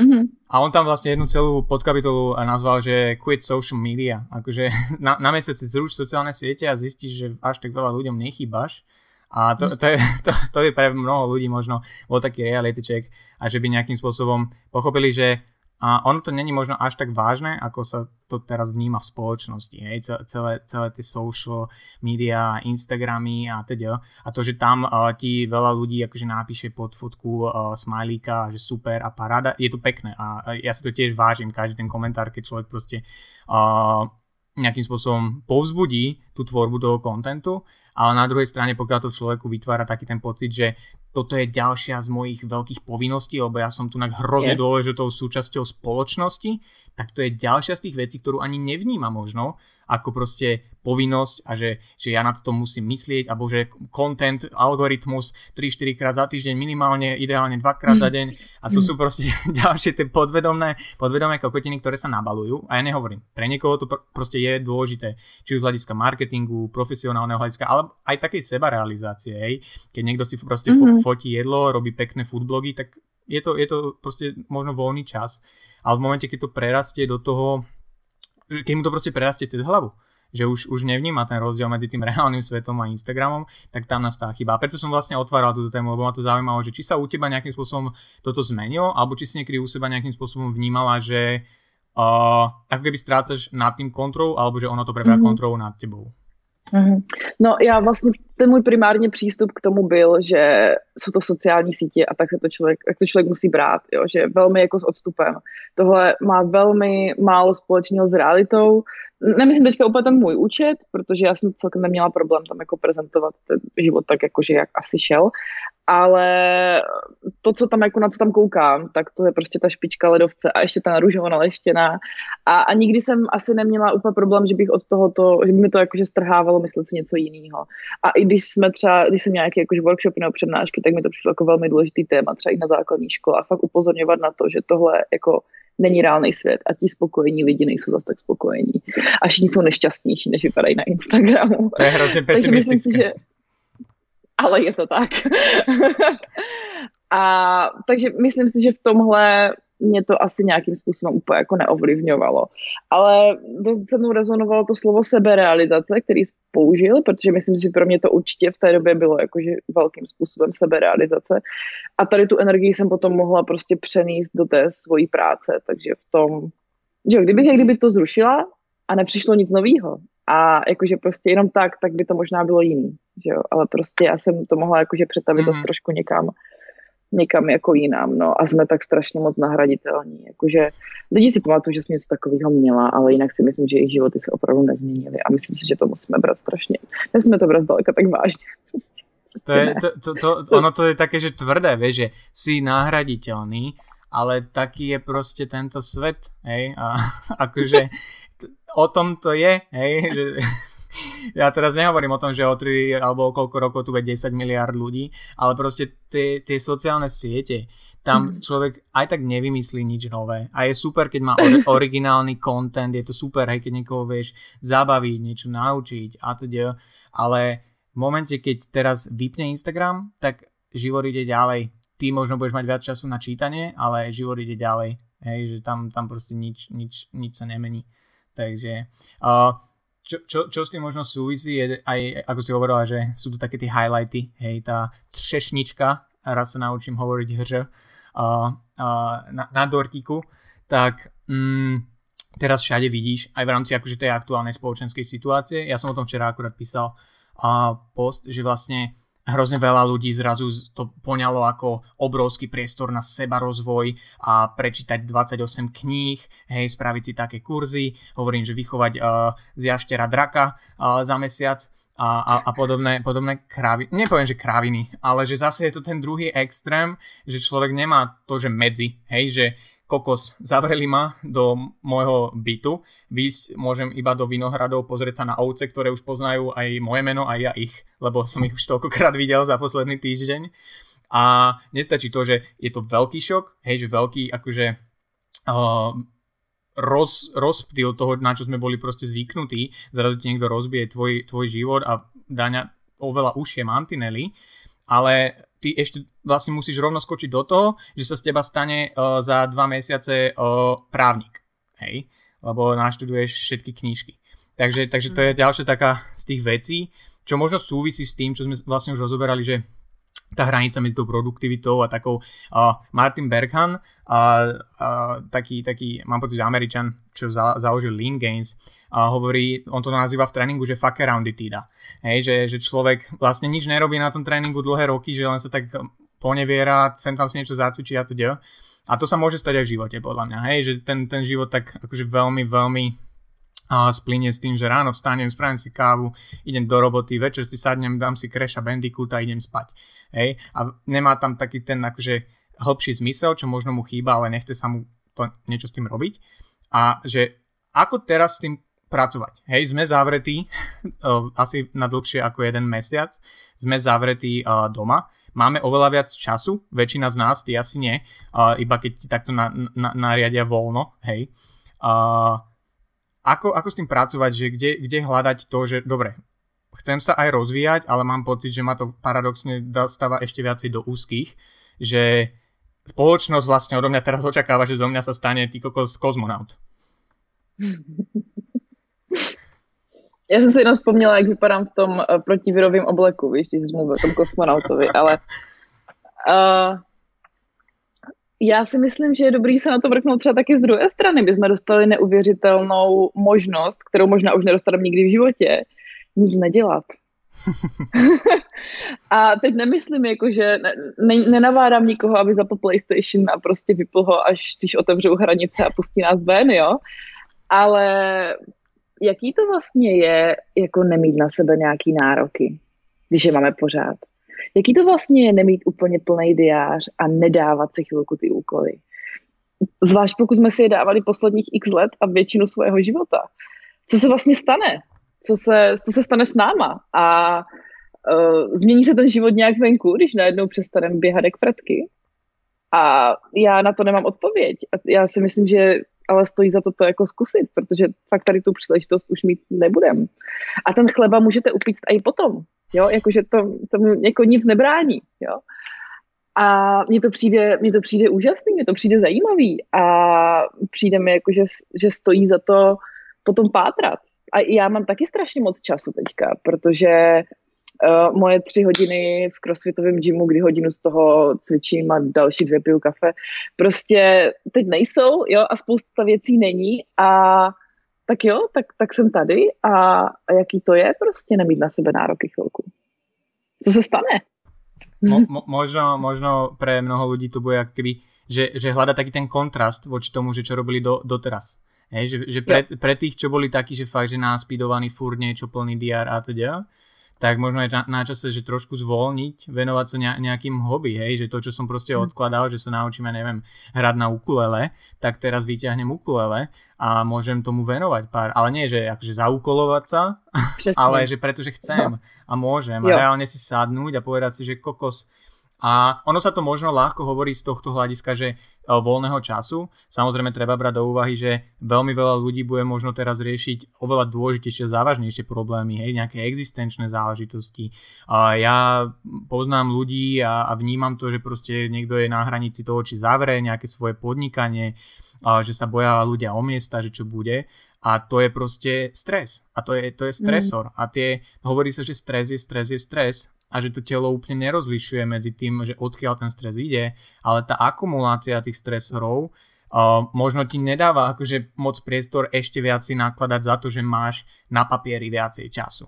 Mm-hmm. A on tam vlastne jednu celú podkapitolu nazval, že quit social media. Akože na, na mesiac si zruč sociálne siete a zistíš, že až tak veľa ľuďom nechýbaš. A to, to, je, to, to je pre mnoho ľudí možno bol taký reality check a že by nejakým spôsobom pochopili, že a ono to není možno až tak vážne, ako sa to teraz vníma v spoločnosti. Hej? Celé, celé tie social media, Instagramy a teda. A to, že tam uh, ti veľa ľudí akože napíše pod fotku uh, smajlíka, že super a paráda, je to pekné. A ja si to tiež vážim, každý ten komentár, keď človek proste uh, nejakým spôsobom povzbudí tú tvorbu toho kontentu, ale na druhej strane, pokiaľ to v človeku vytvára taký ten pocit, že toto je ďalšia z mojich veľkých povinností, lebo ja som tu na hrozne yes. dôležitou súčasťou spoločnosti, tak to je ďalšia z tých vecí, ktorú ani nevníma možno, ako proste povinnosť a že, že ja na toto musím myslieť, alebo že content, algoritmus 3-4 krát za týždeň minimálne, ideálne 2 krát mm. za deň a to mm. sú proste ďalšie tie podvedomné, podvedomé kokotiny, ktoré sa nabalujú a ja nehovorím, pre niekoho to pr- proste je dôležité, či už z hľadiska marketingu, profesionálneho hľadiska, ale aj takej sebarealizácie, hej, keď niekto si proste mm-hmm. fotí jedlo, robí pekné foodblogy, tak je to, je to proste možno voľný čas, ale v momente, keď to prerastie do toho, keď mu to proste prerastie cez hlavu, že už, už nevníma ten rozdiel medzi tým reálnym svetom a Instagramom, tak tam nastá chyba. A preto som vlastne otváral túto tému, lebo ma to zaujímalo, že či sa u teba nejakým spôsobom toto zmenilo, alebo či si niekedy u seba nejakým spôsobom vnímala, že uh, ako keby strácaš nad tým kontrolu, alebo že ono to preberá mm-hmm. kontrolu nad tebou. Mm-hmm. No já vlastně, ten můj primární přístup k tomu byl, že jsou to sociální sítě a tak se to člověk, jak to člověk musí brát, jo? že velmi jako s odstupem. Tohle má velmi málo společného s realitou, nemyslím teďka úplně ten můj účet, protože já jsem celkem neměla problém tam jako prezentovat ten život tak jakože jak asi šel, ale to, co tam jako na co tam koukám, tak to je prostě ta špička ledovce a ještě ta naružovo naleštěná a, a nikdy jsem asi neměla úplně problém, že bych od tohoto, že by mi to jakože strhávalo myslet si něco jiného. A i když jsme třeba, když jsem nějaký jakože workshop nebo přednášky, tak mi to přišlo jako velmi důležitý téma, třeba i na základní škole a fakt upozorňovat na to, že tohle jako není reálný svět a ti spokojení lidi nejsou zase tak spokojení. A všichni jsou nešťastnější, než vypadají na Instagramu. To je hrozně pesimistické. že... Ale je to tak. a takže myslím si, že v tomhle mě to asi nějakým způsobem úplně jako neovlivňovalo. Ale dost se mnou rezonovalo to slovo seberealizace, který použil, protože myslím si, že pro mě to určitě v té době bylo jakože velkým způsobem seberealizace. A tady tu energii jsem potom mohla prostě přenést do té svojí práce, takže v tom, že kdybych jak kdyby to zrušila a nepřišlo nic nového, a jakože prostě jenom tak, tak by to možná bylo jiný, že jo? ale prostě já jsem to mohla jakože přetavit mm-hmm. trošku někam někam jako jinam, no a jsme tak strašně moc nahraditelní, jakože lidi si pamatují, že jsem něco takového měla, ale jinak si myslím, že jejich životy se opravdu nezměnily a myslím si, že to musíme brát strašně, nesmíme to brát zdaleka tak vážně. To je, to, to, to, ono to je také, že tvrdé, vieš, že si nahraditeľný, ale taký je proste tento svet, hej, a akože o tom to je, hej, že ja teraz nehovorím o tom, že o 3 alebo o koľko rokov tu bude 10 miliard ľudí, ale proste tie, tie sociálne siete, tam mm. človek aj tak nevymyslí nič nové. A je super, keď má or- originálny content, je to super, hej, keď niekoho vieš zabaviť, niečo naučiť a teda, ale v momente, keď teraz vypne Instagram, tak život ide ďalej. Ty možno budeš mať viac času na čítanie, ale život ide ďalej. Hej, že tam, tam proste nič, nič, nič sa nemení. Takže uh, čo, čo, čo s tým možno súvisí, je aj, ako si hovorila, že sú tu také tie highlighty, hej, tá třešnička, raz sa naučím hovoriť hrž, uh, uh, na, na dortíku, tak mm, teraz všade vidíš, aj v rámci akože tej aktuálnej spoločenskej situácie, ja som o tom včera akurát písal uh, post, že vlastne hrozne veľa ľudí zrazu to poňalo ako obrovský priestor na seba rozvoj a prečítať 28 kníh, hej, spraviť si také kurzy, hovorím, že vychovať uh, z jaštera draka uh, za mesiac a, a, a podobné, podobné krávy, nepoviem, že kráviny, ale že zase je to ten druhý extrém, že človek nemá to, že medzi, hej, že kokos, zavreli ma do môjho bytu, výjsť môžem iba do Vinohradov, pozrieť sa na ovce, ktoré už poznajú aj moje meno, aj ja ich, lebo som ich už toľkokrát videl za posledný týždeň. A nestačí to, že je to veľký šok, hej, že veľký akože uh, roz, rozptyl toho, na čo sme boli proste zvyknutí, zrazu ti niekto rozbije tvoj, tvoj život a dá oveľa užšie mantinely, ale ty ešte vlastne musíš rovno skočiť do toho, že sa z teba stane uh, za dva mesiace uh, právnik. Hej? Lebo naštuduješ všetky knížky. Takže, takže to je ďalšia taká z tých vecí, čo možno súvisí s tým, čo sme vlastne už rozoberali, že tá hranica medzi tou produktivitou a takou uh, Martin Berghan, uh, uh, taký, taký, mám pocit, že Američan, čo za, založil Lean Gains, uh, hovorí, on to nazýva v tréningu, že fuck around it Hej, že, že človek vlastne nič nerobí na tom tréningu dlhé roky, že len sa tak poneviera, sem tam si niečo zacvičí a teda. A to sa môže stať aj v živote, podľa mňa, hej, že ten, ten život tak akože veľmi, veľmi a splinie s tým, že ráno vstanem, spravím si kávu, idem do roboty, večer si sadnem, dám si kreša Bandicoot a idem spať. Hej? A nemá tam taký ten akože hĺbší zmysel, čo možno mu chýba, ale nechce sa mu to niečo s tým robiť. A že ako teraz s tým pracovať. Hej, sme zavretí asi na dlhšie ako jeden mesiac, sme zavretí doma, máme oveľa viac času, väčšina z nás, ty asi nie, iba keď ti takto na, na, nariadia voľno, hej. Ako, ako s tým pracovať, že kde, kde hľadať to, že dobre, chcem sa aj rozvíjať, ale mám pocit, že ma to paradoxne dostáva ešte viacej do úzkých, že spoločnosť vlastne odo mňa teraz očakáva, že zo mňa sa stane ty kokos kozmonaut. Já jsem si jenom vzpomněla, jak vypadám v tom uh, protivirovém obleku, víš, když jsi mluvil o tom kosmonautovi, ale uh, já si myslím, že je dobrý se na to vrknout třeba taky z druhé strany. My jsme dostali neuvěřitelnou možnost, kterou možná už nedostaneme nikdy v životě, nic nedělat. a teď nemyslím, jako, že ne, nenavádám nikoho, aby zapl PlayStation a prostě vypl ho, až když otevřou hranice a pustí nás ven, jo. Ale jaký to vlastně je, jako nemít na sebe nějaký nároky, když je máme pořád? Jaký to vlastně je nemít úplně plný diář a nedávat si chvilku ty úkoly? Zvlášť pokud jsme si je dávali posledních x let a většinu svého života. Co se vlastně stane? Co se, co se stane s náma? A uh, změní se ten život nějak venku, když najednou přestaneme běhat jak fretky? A já na to nemám odpověď. A já si myslím, že ale stojí za to to jako zkusit, protože fakt tady tu příležitost už mít nebudem. A ten chleba můžete upít i potom, jo, jakože to, tomu jako nic nebrání, jo. A mně to přijde, mně to přijde úžasný, mně to přijde zajímavý a přijde mi jako, že, že stojí za to potom pátrat. A já mám taky strašně moc času teďka, protože uh, moje tři hodiny v crossfitovém gymu, kdy hodinu z toho cvičím a další dvě piju kafe, prostě teď nejsou, jo, a spousta věcí není a tak jo, tak, tak jsem tady a, a jaký to je prostě nemít na sebe nároky chvilku. Co se stane? Mo, mo, možno, možno pre mnoho ľudí to bude ako keby, že, že hľada taký ten kontrast voči tomu, že čo robili do, doteraz. Hej, že, že pre, pre tých, čo boli takí, že fakt, že náspidovaný furt niečo plný DR a teda, tak možno je na, na čase, že trošku zvolniť, venovať sa nejakým hobby, hej, že to, čo som proste hm. odkladal, že sa naučíme, neviem, hrať na ukulele, tak teraz vyťahnem ukulele a môžem tomu venovať pár, ale nie, že akože zaukolovať sa, Přesne. ale že pretože chcem no. a môžem jo. a reálne si sadnúť a povedať si, že kokos, a ono sa to možno ľahko hovorí z tohto hľadiska, že e, voľného času. Samozrejme treba brať do úvahy, že veľmi veľa ľudí bude možno teraz riešiť oveľa dôležitejšie, závažnejšie problémy, hej, nejaké existenčné záležitosti. A ja poznám ľudí a, a vnímam to, že proste niekto je na hranici toho, či zavrie nejaké svoje podnikanie, a že sa boja ľudia o miesta, že čo bude. A to je proste stres. A to je, to je stresor. Mm. A tie, hovorí sa, že stres je stres je stres a že to telo úplne nerozlišuje medzi tým, že odkiaľ ten stres ide, ale tá akumulácia tých stresorov uh, možno ti nedáva akože moc priestor ešte viac si nakladať za to, že máš na papieri viacej času.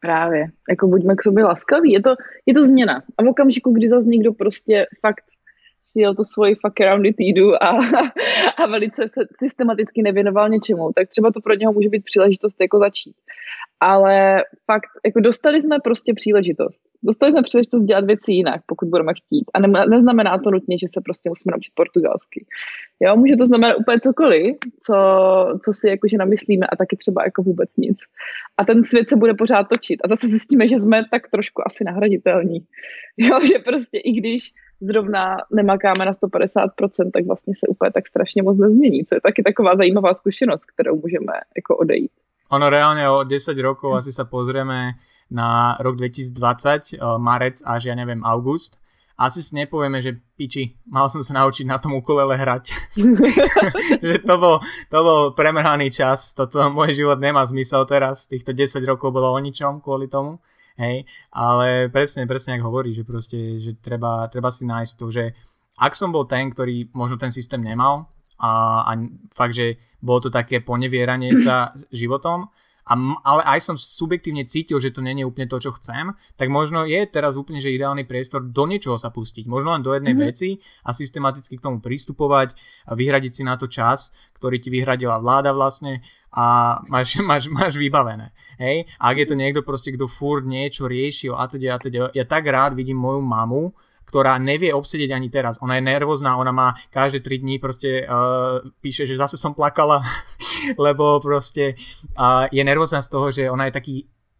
Právě, jako buďme k sobě laskaví, je to, je to změna. A v okamžiku, kdy zase někdo prostě fakt si jel tu svoji fuck around týdu a, a velice se systematicky nevěnoval něčemu, tak třeba to pro něho může být příležitost jako začít ale fakt, jako dostali jsme prostě příležitost. Dostali jsme příležitost dělat věci jinak, pokud budeme chtít. A ne, neznamená to nutně, že se prostě musíme naučit portugalsky. Jo, může to znamenat úplně cokoliv, co, co si jakože namyslíme a taky třeba jako vůbec nic. A ten svět se bude pořád točit. A zase zjistíme, že jsme tak trošku asi nahraditelní. Jo, že prostě i když zrovna nemakáme na 150%, tak vlastně se úplně tak strašně moc nezmění, co je taky taková zajímavá zkušenost, kterou můžeme jako odejít. Ono reálne o 10 rokov asi sa pozrieme na rok 2020, eh, marec až ja neviem august. Asi si nepovieme, že piči, mal som sa naučiť na tom ukulele hrať. že to bol, to bol premrhaný čas, toto môj život nemá zmysel teraz, týchto 10 rokov bolo o ničom kvôli tomu. Hej, ale presne, presne ako hovorí, že proste, že treba, treba si nájsť to, že ak som bol ten, ktorý možno ten systém nemal, a, a fakt, že bolo to také ponevieranie sa životom, a, ale aj som subjektívne cítil, že to je úplne to, čo chcem, tak možno je teraz úplne, že ideálny priestor do niečoho sa pustiť. Možno len do jednej mm-hmm. veci a systematicky k tomu pristupovať a vyhradiť si na to čas, ktorý ti vyhradila vláda vlastne a máš, máš, máš vybavené. Hej? A ak je to niekto proste, kto furt niečo riešil a teda, a teda, ja tak rád vidím moju mamu, ktorá nevie obsedieť ani teraz. Ona je nervózna, ona má každé 3 dní proste uh, píše, že zase som plakala, lebo proste uh, je nervózna z toho, že ona je taký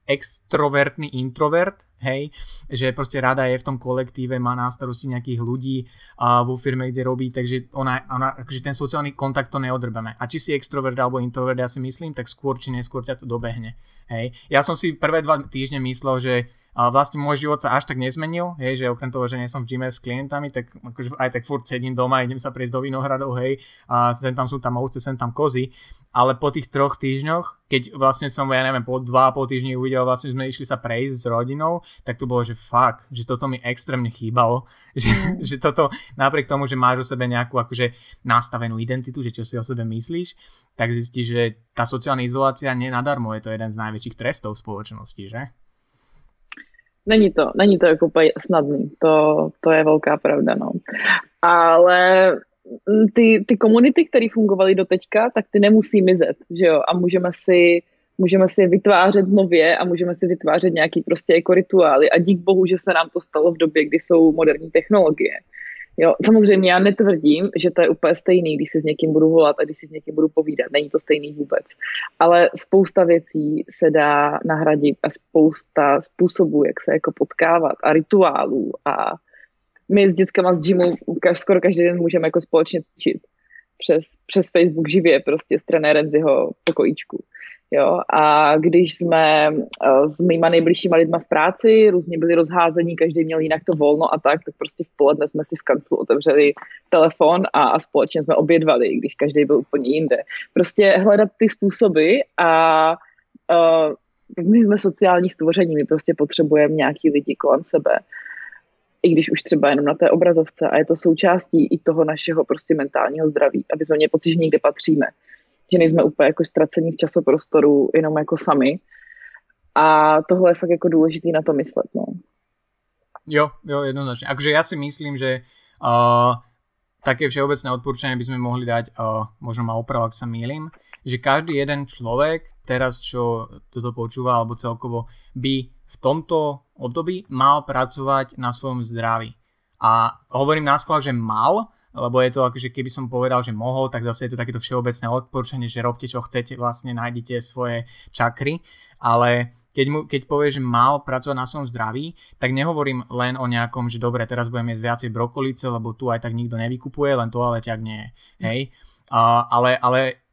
extrovertný introvert, hej, že proste rada je v tom kolektíve, má na starosti nejakých ľudí a vo firme, kde robí, takže ona, ona akože ten sociálny kontakt to neodrbeme. A či si extrovert alebo introvert, ja si myslím, tak skôr či neskôr ťa to dobehne. Hej. Ja som si prvé dva týždne myslel, že a vlastne môj život sa až tak nezmenil, hej, že okrem toho, že nie som v gyme s klientami, tak akože aj tak furt sedím doma, idem sa prejsť do Vinohradov, hej, a sem tam sú tam ovce, sem tam kozy, ale po tých troch týždňoch, keď vlastne som, ja neviem, po dva po týždni uvidel, vlastne sme išli sa prejsť s rodinou, tak to bolo, že fakt, že toto mi extrémne chýbalo, že, mm. že toto, napriek tomu, že máš o sebe nejakú akože nastavenú identitu, že čo si o sebe myslíš, tak zistíš, že tá sociálna izolácia nenadarmo je to jeden z najväčších trestov v spoločnosti, že? Není to, není to jako snadný, to, to je velká pravda, no. Ale ty, ty komunity, které fungovaly do teďka, tak ty nemusí mizet, že jo, a můžeme si, můžeme si je vytvářet nově a můžeme si vytvářet nějaký prostě jako rituály a dík bohu, že se nám to stalo v době, kdy jsou moderní technologie. Jo, samozřejmě já netvrdím, že to je úplně stejný, když si s někým budu volat a když si s někým budu povídat. Není to stejný vůbec. Ale spousta věcí se dá nahradit a spousta způsobů, jak se jako potkávat a rituálů a my s dětskama z gymu skoro každý den můžeme jako společně cvičit přes, přes Facebook živě prostě s trenérem z jeho pokojíčku. Jo, a když jsme uh, s mýma nejbližšíma lidma v práci, různě byli rozházení, každý měl jinak to volno a tak, tak prostě v poledne jsme si v kanclu otevřeli telefon a, a společně jsme obědvali, když každý byl úplně jinde. Prostě hledat ty způsoby a uh, my jsme sociální stvoření, my prostě potřebujeme nějaký lidi kolem sebe. I když už třeba jenom na té obrazovce a je to součástí i toho našeho prostě mentálního zdraví, aby jsme měli pocit, že někde patříme že nejsme úplně jako ztracení v časoprostoru jenom jako sami. A tohle je fakt jako důležitý na to myslet. No. Jo, jo, jednoznačne. Akože ja si myslím, že uh, také všeobecné odporúčanie by sme mohli dať, uh, možno ma oprav, ak sa mýlim, že každý jeden človek teraz, čo toto počúva, alebo celkovo by v tomto období mal pracovať na svojom zdraví. A hovorím na že mal, lebo je to akože keby som povedal, že mohol, tak zase je to takéto všeobecné odporúčanie, že robte čo chcete, vlastne nájdete svoje čakry, ale keď, mu, keď povie, že mal pracovať na svojom zdraví, tak nehovorím len o nejakom, že dobre, teraz budem jesť viacej brokolice, lebo tu aj tak nikto nevykupuje, len to ale ťak nie. Hej? Uh, ale, ale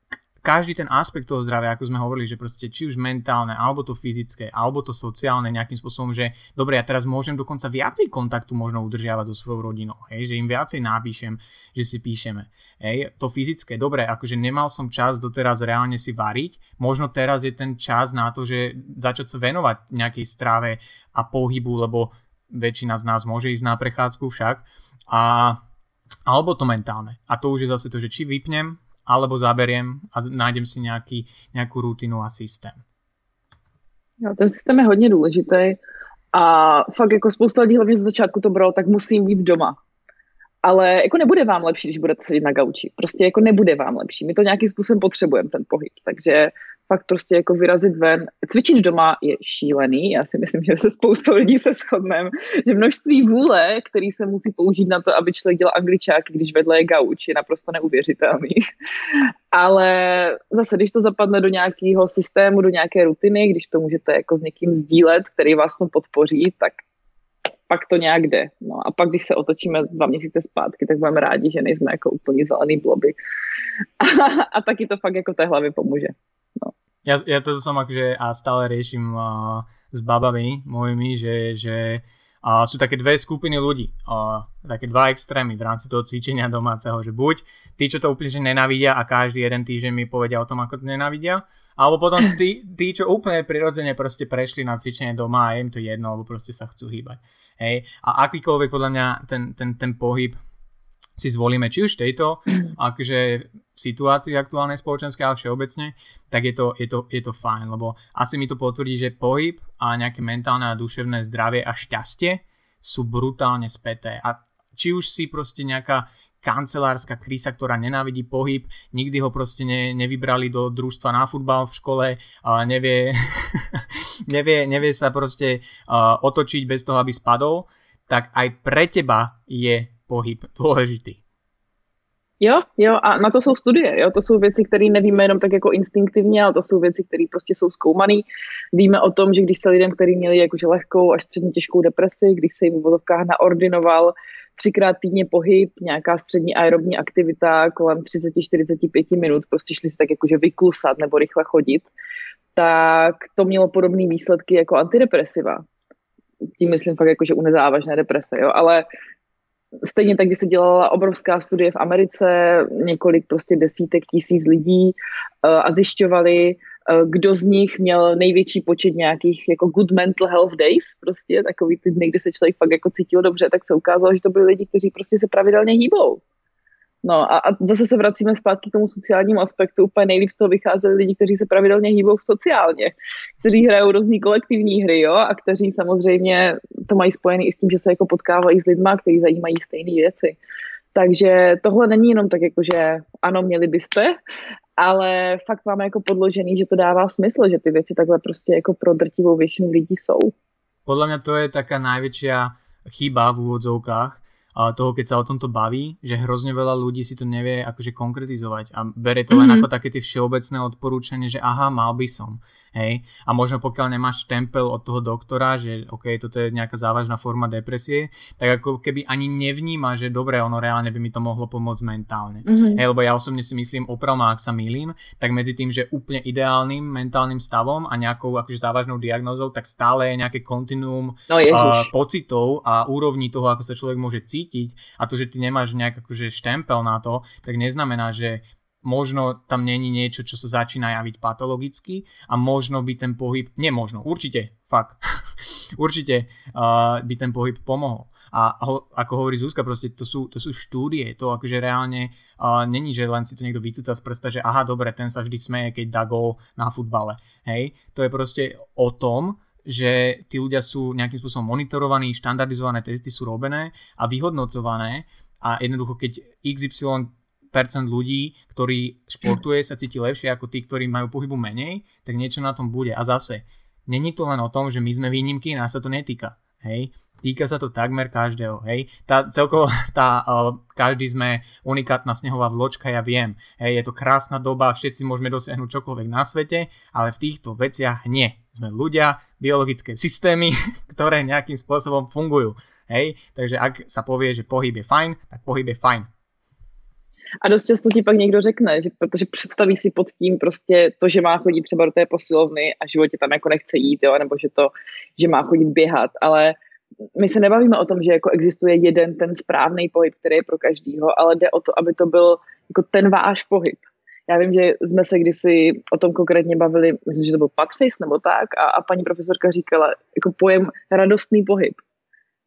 každý ten aspekt toho zdravia, ako sme hovorili, že proste či už mentálne, alebo to fyzické, alebo to sociálne nejakým spôsobom, že dobre, ja teraz môžem dokonca viacej kontaktu možno udržiavať so svojou rodinou, hej, že im viacej napíšem, že si píšeme. Hej, to fyzické, dobre, akože nemal som čas doteraz reálne si variť, možno teraz je ten čas na to, že začať sa venovať nejakej strave a pohybu, lebo väčšina z nás môže ísť na prechádzku však. A alebo to mentálne. A to už je zase to, že či vypnem alebo zaberiem a nájdem si nějaký, nějakou rutinu a systém. Jo, ten systém je hodně důležitý a fakt jako spousta lidí hlavně ze začátku to bralo, tak musím být doma. Ale jako nebude vám lepší, když budete sedět na gauči. Prostě jako nebude vám lepší. My to nějakým způsobem potřebujeme, ten pohyb. Takže fakt prostě jako vyrazit ven. Cvičit doma je šílený, já si myslím, že se spoustou lidí se shodneme, že množství vůle, který se musí použít na to, aby člověk dělal angličák, když vedle je gauč, je naprosto neuvěřitelný. Ale zase, když to zapadne do nějakého systému, do nějaké rutiny, když to můžete jako s někým sdílet, který vás to podpoří, tak pak to nějak jde. No a pak, když se otočíme dva měsíce zpátky, tak budeme rádi, že nejsme jako úplně zelený bloby. a, a taky to fakt jako té hlavě pomůže. No. Ja, ja toto som akože a stále riešim uh, s babami mojimi, že, že uh, sú také dve skupiny ľudí, uh, také dva extrémy v rámci toho cvičenia domáceho, že buď tí, čo to úplne že nenavidia a každý jeden týždeň mi povedia o tom, ako to nenavidia, alebo potom tí, tí, čo úplne prirodzene proste prešli na cvičenie doma a je im to jedno, alebo proste sa chcú hýbať. Hej? A akýkoľvek podľa mňa ten, ten, ten pohyb si zvolíme či už tejto akože situácii aktuálnej spoločenskej, ale všeobecne, tak je to, je, to, je to fajn, lebo asi mi to potvrdí, že pohyb a nejaké mentálne a duševné zdravie a šťastie sú brutálne späté. A či už si proste nejaká kancelárska krísa, ktorá nenávidí pohyb, nikdy ho proste ne, nevybrali do družstva na futbal v škole, a nevie, nevie, nevie sa proste uh, otočiť bez toho, aby spadol, tak aj pre teba je pohyb důležitý. Jo, jo, a na to jsou studie, jo, to jsou věci, které nevíme jenom tak jako instinktivně, ale to jsou věci, které prostě jsou zkoumané. Víme o tom, že když se lidem, kteří měli jakože lehkou až středně těžkou depresi, když se jim v vozovkách naordinoval třikrát týdně pohyb, nějaká střední aerobní aktivita kolem 30-45 minut, prostě šli si tak jakože vyklusat nebo rychle chodit, tak to mělo podobné výsledky jako antidepresiva. Tím myslím fakt jako, u nezávažné deprese, jo, ale stejně tak, když se dělala obrovská studie v Americe, několik prostě desítek tisíc lidí uh, a zjišťovali, kdo z nich měl největší počet nějakých jako good mental health days, prostě takový ty dny, kdy se člověk fakt jako cítil dobře, tak se ukázalo, že to byli lidi, kteří prostě se pravidelně hýbou. No a, a zase se vracíme zpátky k tomu sociálnímu aspektu. Úplně nejlíp z toho vycházeli lidi, kteří se pravidelně hýbou sociálně, kteří hrajou různé kolektivní hry, jo, a kteří samozřejmě to mají spojený i s tím, že se jako potkávají s lidma, kteří zajímají stejné věci. Takže tohle není jenom tak, jako že ano, měli byste, ale fakt máme jako podložený, že to dává smysl, že ty věci takhle prostě jako pro drtivou většinu lidí jsou. Podle mě to je taká největší chyba v úvodzovkách, toho, keď sa o tomto baví, že hrozne veľa ľudí si to nevie akože konkretizovať a bere to len mm-hmm. ako také tie všeobecné odporúčanie, že aha, mal by som. Hej? A možno pokiaľ nemáš tempel od toho doktora, že OK, toto je nejaká závažná forma depresie, tak ako keby ani nevníma, že dobre, ono reálne by mi to mohlo pomôcť mentálne. Mm-hmm. Hej, lebo ja osobne si myslím, oprav ak sa milím, tak medzi tým, že úplne ideálnym mentálnym stavom a nejakou akože závažnou diagnózou, tak stále je nejaké kontinuum no, uh, pocitov a úrovní toho, ako sa človek môže cítiť a to, že ty nemáš nejak akože štempel na to, tak neznamená, že možno tam není niečo, čo sa začína javiť patologicky a možno by ten pohyb, nie možno, určite, fakt, určite uh, by ten pohyb pomohol. A ho, ako hovorí Zuzka, proste to sú, to sú štúdie, to akože reálne uh, není, že len si to niekto vycúca z prsta, že aha, dobre, ten sa vždy smeje, keď dá gol na futbale. Hej, to je proste o tom, že tí ľudia sú nejakým spôsobom monitorovaní, štandardizované testy sú robené a vyhodnocované a jednoducho keď XY ľudí, ktorí športuje, sa cíti lepšie ako tí, ktorí majú pohybu menej, tak niečo na tom bude. A zase, není to len o tom, že my sme výnimky, nás sa to netýka. Hej? Týka sa to takmer každého, hej. Tá, celkovo, tá, uh, každý sme unikátna snehová vločka, ja viem. Hej, je to krásna doba, všetci môžeme dosiahnuť čokoľvek na svete, ale v týchto veciach nie. Sme ľudia, biologické systémy, ktoré nejakým spôsobom fungujú. Hej, takže ak sa povie, že pohyb je fajn, tak pohyb je fajn. A dost často ti pak někdo řekne, že protože představí si pod tím prostě to, že má chodit třeba do té posilovny a životě tam jako nechce jít, jo, nebo že to, že má chodit běhat, ale my se nebavíme o tom, že jako existuje jeden ten správný pohyb, který je pro každýho, ale jde o to, aby to byl jako ten váš pohyb. Já vím, že jsme se kdysi o tom konkrétně bavili, myslím, že to byl Patface nebo tak, a, a paní profesorka říkala, jako pojem radostný pohyb.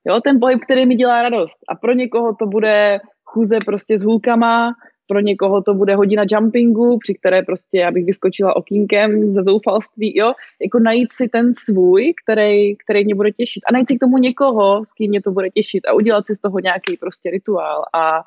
Jo, ten pohyb, který mi dělá radost. A pro někoho to bude chůze prostě s hůlkama, pro někoho to bude hodina jumpingu, při které prostě já bych vyskočila okýnkem ze zoufalství, jo, jako najít si ten svůj, který, který mě bude těšit. A najít si k tomu někoho, s kým mě to bude těšit a udělat si z toho nějaký prostě rituál. A,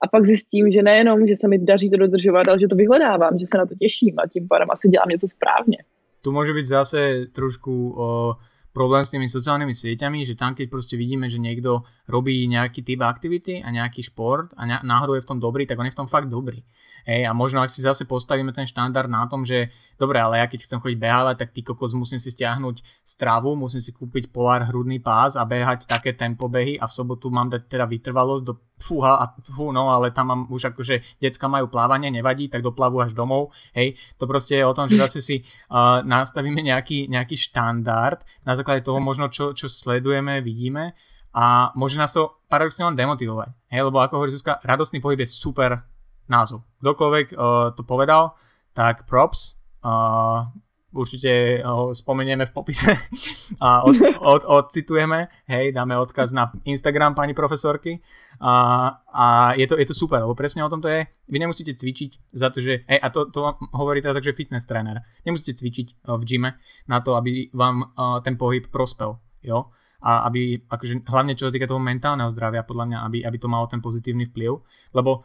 a pak zjistím, že nejenom, že se mi daří to dodržovat, ale že to vyhledávám, že se na to těším a tím pádem asi dělám něco správně. Tu může být zase trošku o problém s tými sociálnymi sieťami, že tam keď proste vidíme, že niekto robí nejaký typ aktivity a nejaký šport a náhodou je v tom dobrý, tak on je v tom fakt dobrý. Hej, a možno ak si zase postavíme ten štandard na tom, že dobre, ale ja keď chcem chodiť behávať, tak ty kokos musím si stiahnuť stravu, musím si kúpiť polár hrudný pás a behať také tempobehy a v sobotu mám dať teda vytrvalosť do fúha a fú, no ale tam mám už akože decka majú plávanie, nevadí, tak doplavu až domov, hej, to proste je o tom, že zase si uh, nastavíme nejaký, nejaký štandard na základe toho možno, čo, čo sledujeme, vidíme a môže nás to paradoxne len demotivovať, hej, lebo ako hovorí Zuzka, radostný pohyb je super názov. Kdokoľvek uh, to povedal, tak props. Uh, určite ho spomenieme v popise a od, od, odcitujeme, hej, dáme odkaz na Instagram pani profesorky. A, a je, to, je to super, lebo presne o tom to je, vy nemusíte cvičiť za to, že, hej, a to, to hovorí teraz takže fitness tréner, nemusíte cvičiť v gyme na to, aby vám uh, ten pohyb prospel, jo, a aby, akože hlavne čo sa týka toho mentálneho zdravia, podľa mňa, aby, aby to malo ten pozitívny vplyv, lebo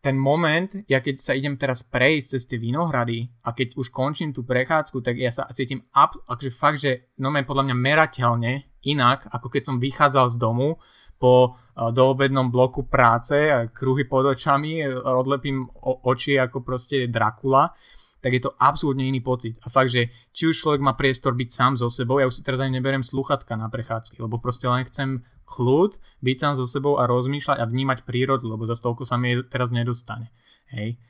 ten moment, ja keď sa idem teraz prejsť cez tie vinohrady a keď už končím tú prechádzku, tak ja sa cítim up, akože fakt, že no podľa mňa merateľne inak, ako keď som vychádzal z domu po uh, doobednom bloku práce, kruhy pod očami, odlepím oči ako proste Dracula tak je to absolútne iný pocit. A fakt, že či už človek má priestor byť sám so sebou, ja už si teraz ani neberiem sluchatka na prechádzky, lebo proste len chcem kľud, byť sám so sebou a rozmýšľať a vnímať prírodu, lebo za toľko sa mi teraz nedostane. Hej.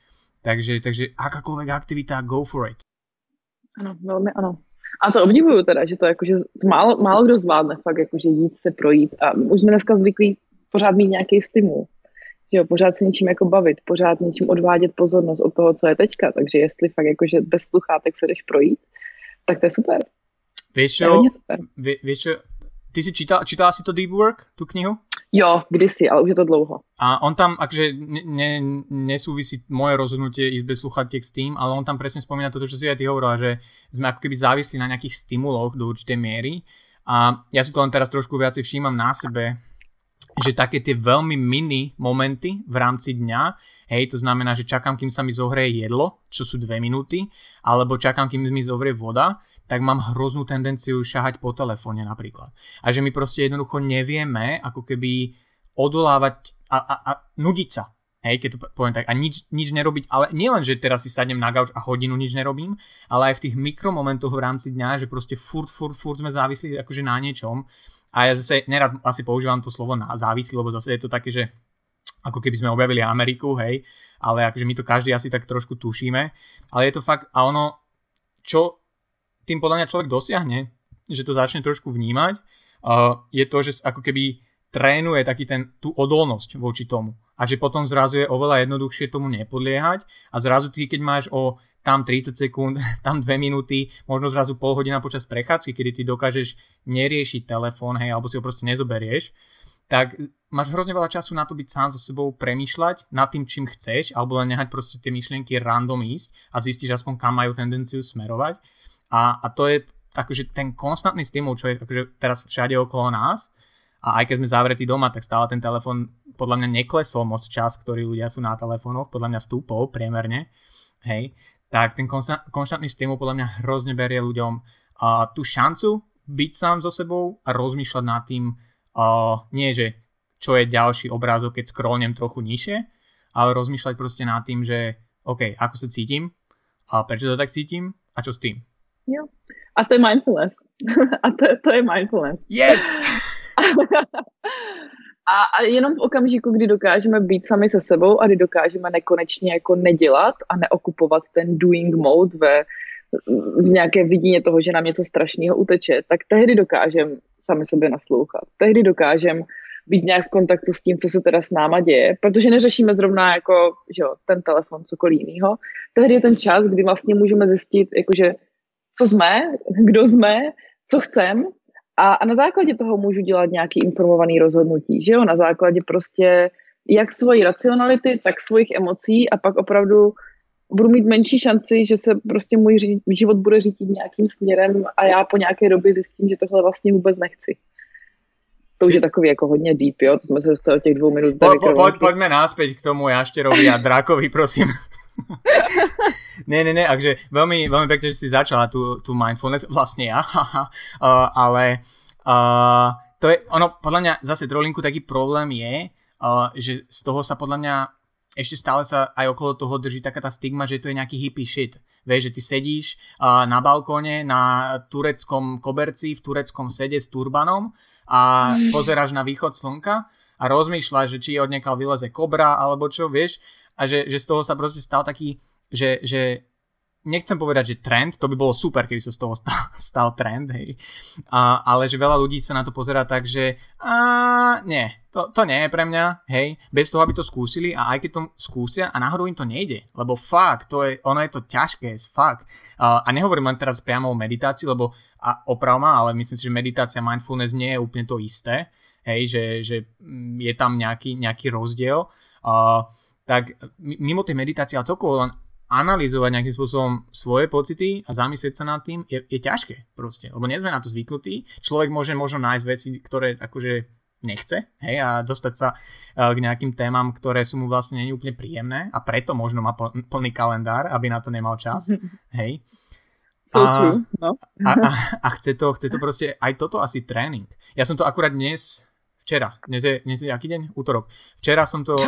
Takže, takže akákoľvek aktivita, go for it. Ano, veľmi ano. A to obdivuju teda, že to jakože málo, málo kdo zvládne fakt jakože jít se projít a už jsme dneska zvyklí pořád mít nějaký stimul. Jo, pořád se něčím jako bavit, pořád něčím odvádět pozornost od toho, co je teďka. Takže jestli fakt jakože bez sluchátek se jdeš projít, tak to je super. Víš čo, víš čo, ty si čítal, čítala si to Deep Work, tu knihu? Jo, kdysi, ale už je to dlouho. A on tam, akže ne, nesúvisí moje rozhodnutie ísť bez sluchatiek s tým, ale on tam presne spomína toto, čo si aj ty hovorila, že sme ako keby závislí na nejakých stimuloch do určitej miery. A ja si to len teraz trošku viacej všímam na sebe, že také tie veľmi mini momenty v rámci dňa, hej, to znamená, že čakám, kým sa mi zohreje jedlo, čo sú dve minúty, alebo čakám, kým mi zohreje voda, tak mám hroznú tendenciu šahať po telefóne napríklad. A že my proste jednoducho nevieme ako keby odolávať a, a, a nudiť sa. Hej, keď to poviem tak. A nič, nič nerobiť, ale nielen, že teraz si sadnem na gauč a hodinu nič nerobím, ale aj v tých mikromomentoch v rámci dňa, že proste furt, furt, furt sme závislí akože na niečom. A ja zase nerad asi používam to slovo na závislí, lebo zase je to také, že ako keby sme objavili Ameriku, hej, ale akože my to každý asi tak trošku tušíme. Ale je to fakt, a ono, čo tým podľa mňa človek dosiahne, že to začne trošku vnímať, uh, je to, že ako keby trénuje taký ten, tú odolnosť voči tomu. A že potom zrazu je oveľa jednoduchšie tomu nepodliehať a zrazu ty, keď máš o tam 30 sekúnd, tam 2 minúty, možno zrazu pol hodina počas prechádzky, kedy ty dokážeš neriešiť telefón, hej, alebo si ho proste nezoberieš, tak máš hrozne veľa času na to byť sám so sebou, premýšľať nad tým, čím chceš, alebo len nehať proste tie myšlienky random ísť a zistíš aspoň, kam majú tendenciu smerovať. A, a to je akože ten konstantný stimul, čo je akože teraz všade okolo nás. A aj keď sme zavretí doma, tak stále ten telefon podľa mňa neklesol moc čas, ktorý ľudia sú na telefónoch, podľa mňa stúpol priemerne, hej, tak ten konštantný stimul podľa mňa hrozne berie ľuďom uh, tú šancu byť sám so sebou a rozmýšľať nad tým, uh, nie že čo je ďalší obrázok, keď scrollnem trochu nižšie, ale rozmýšľať proste nad tým, že OK, ako sa cítim, a prečo to tak cítim a čo s tým. Jo. A to je mindfulness. a to, to je mindfulness. Yes! a, a jenom v okamžiku, kdy dokážeme být sami se sebou a kdy dokážeme nekonečně jako nedělat a neokupovat ten doing mode ve, v nějaké vidině toho, že nám něco strašného uteče, tak tehdy dokážeme sami sobě naslouchat. Tehdy dokážeme být nějak v kontaktu s tím, co se teda s náma děje, protože neřešíme zrovna jako, že jo, ten telefon, cokoliv jiného. Tehdy je ten čas, kdy vlastně můžeme zjistit, jakože co jsme, kdo jsme, co chcem a, a na základě toho můžu dělat nějaký informovaný rozhodnutí, že jo, na základě prostě jak svojí racionality, tak svých emocí a pak opravdu budu mít menší šanci, že se prostě můj život bude řídit nějakým směrem a já po nějaké době zjistím, že tohle vlastně vůbec nechci. To už je takový jako hodně deep, jo? To jsme se dostali od těch dvou minut. Po, po, po, pojďme náspěť k tomu jašterovi a drakovi, prosím. ne, ne, ne, akže veľmi, veľmi pekne, že si začala tú, tú mindfulness, vlastne ja, uh, ale uh, to je, ono, podľa mňa zase trolinku taký problém je, uh, že z toho sa podľa mňa ešte stále sa aj okolo toho drží taká tá stigma, že to je nejaký hippie shit. Vieš, že ty sedíš uh, na balkóne na tureckom koberci v tureckom sede s turbanom a pozeráš na východ slnka a rozmýšľaš, že či odniekal vyleze kobra alebo čo, vieš, a že, že z toho sa proste stal taký, že, že nechcem povedať, že trend, to by bolo super, keby sa z toho stal, stal trend, hej. A, ale že veľa ľudí sa na to pozera tak, že a, nie, to, to nie je pre mňa, hej, bez toho, aby to skúsili a aj keď to skúsia a náhodou im to nejde, lebo fakt, to je, ono je to ťažké, fakt. A, a nehovorím len teraz priamo o meditácii, lebo a oprav ale myslím si, že meditácia mindfulness nie je úplne to isté, hej, že, že mm, je tam nejaký, nejaký rozdiel. Uh, tak mimo tej meditácie a celkovo len analyzovať nejakým spôsobom svoje pocity a zamyslieť sa nad tým je, je ťažké proste, lebo nie sme na to zvyknutí. Človek môže možno nájsť veci, ktoré akože nechce, hej, a dostať sa uh, k nejakým témam, ktoré sú mu vlastne nie úplne príjemné a preto možno má plný kalendár, aby na to nemal čas, hej. So a, no. a, a, a chce to, chce to proste, aj toto asi tréning. Ja som to akurát dnes Včera. Dnes je, dnes je aký deň? Útorok. Včera som to...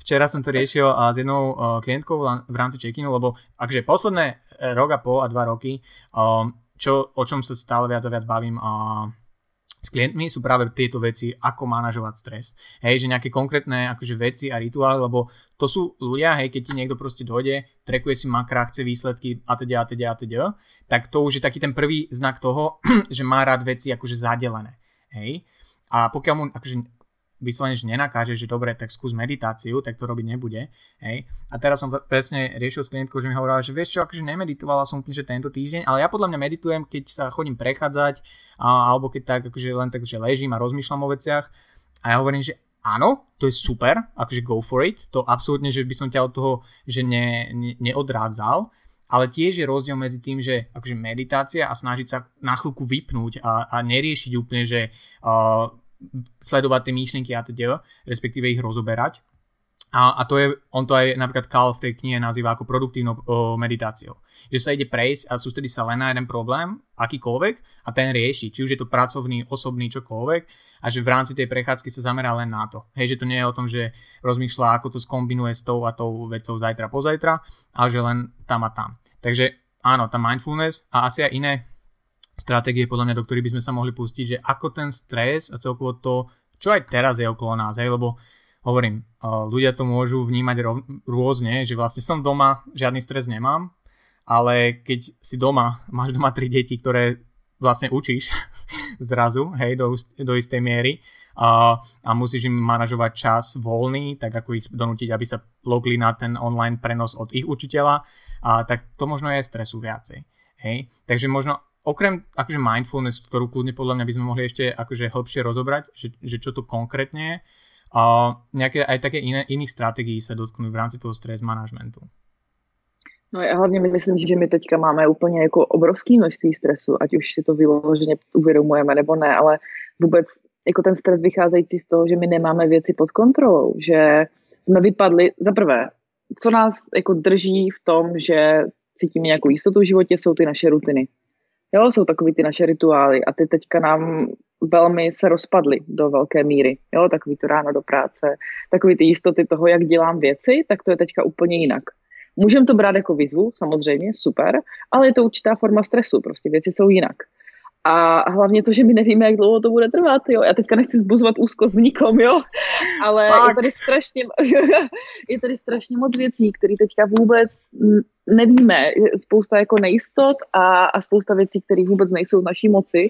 Včera som to riešil s jednou klientkou v rámci check-inu, lebo akže posledné rok a pol a dva roky, čo, o čom sa stále viac a viac bavím s klientmi sú práve tieto veci, ako manažovať stres. Hej, že nejaké konkrétne akože veci a rituály, lebo to sú ľudia, hej, keď ti niekto proste dojde, trekuje si makra, chce výsledky a teda a teda a teda, tak to už je taký ten prvý znak toho, že má rád veci akože zadelené. Hej. A pokiaľ mu akože vyslovene, že nenakáže, že dobre, tak skús meditáciu, tak to robiť nebude. Hej. A teraz som presne riešil s klientkou, že mi hovorila, že vieš čo, akože nemeditovala som úplne, že tento týždeň, ale ja podľa mňa meditujem, keď sa chodím prechádzať, a, alebo keď tak, akože len tak, že ležím a rozmýšľam o veciach. A ja hovorím, že áno, to je super, akože go for it, to absolútne, že by som ťa od toho, že ne, ne, neodrádzal, ale tiež je rozdiel medzi tým, že akože meditácia a snažiť sa na chvíľku vypnúť a, a neriešiť úplne, že uh, sledovať tie myšlienky a teda, respektíve ich rozoberať. A, a to je, on to aj napríklad Karl v tej knihe nazýva ako produktívnou o, meditáciou. Že sa ide prejsť a sústrediť sa len na jeden problém, akýkoľvek, a ten rieši. Či už je to pracovný, osobný, čokoľvek. A že v rámci tej prechádzky sa zamerá len na to. Hej, že to nie je o tom, že rozmýšľa, ako to skombinuje s tou a tou vecou zajtra pozajtra, ale že len tam a tam. Takže áno, tá mindfulness a asi aj iné stratégie, podľa mňa, do ktorých by sme sa mohli pustiť, že ako ten stres a celkovo to, čo aj teraz je okolo nás, hej, lebo hovorím, ľudia to môžu vnímať rôzne, že vlastne som doma, žiadny stres nemám, ale keď si doma, máš doma tri deti, ktoré vlastne učíš zrazu, hej, do, do istej miery a, a musíš im manažovať čas voľný, tak ako ich donútiť, aby sa logli na ten online prenos od ich učiteľa, a, tak to možno je stresu viacej. Hej? Takže možno okrem akože mindfulness, ktorú kľudne podľa mňa by sme mohli ešte akože hĺbšie rozobrať, že, že čo to konkrétne je, a nejaké aj také iné, iných strategií sa dotknú v rámci toho stres managementu. No já hlavně myslím, že my teďka máme úplně jako obrovské množství stresu, ať už si to vyloženě uvědomujeme nebo ne, ale vůbec jako ten stres vycházející z toho, že my nemáme věci pod kontrolou, že jsme vypadli, za prvé, co nás jako drží v tom, že cítíme nějakou jistotu v životě, jsou ty naše rutiny. Jo, jsou takový ty naše rituály a ty teďka nám velmi se rozpadly do velké míry. Jo, takový to ráno do práce, takový ty jistoty toho, jak dělám věci, tak to je teďka úplně jinak. Můžeme to brát jako výzvu, samozřejmě, super, ale je to určitá forma stresu, prostě věci jsou jinak. A hlavně to, že my nevíme, jak dlouho to bude trvat, jo. Já teďka nechci zbuzovat úzkost nikom, jo. Ale je tady strašně, je tady strašně moc věcí, které teďka vůbec nevíme. Spousta jako nejistot a, a spousta věcí, které vůbec nejsou v naší moci.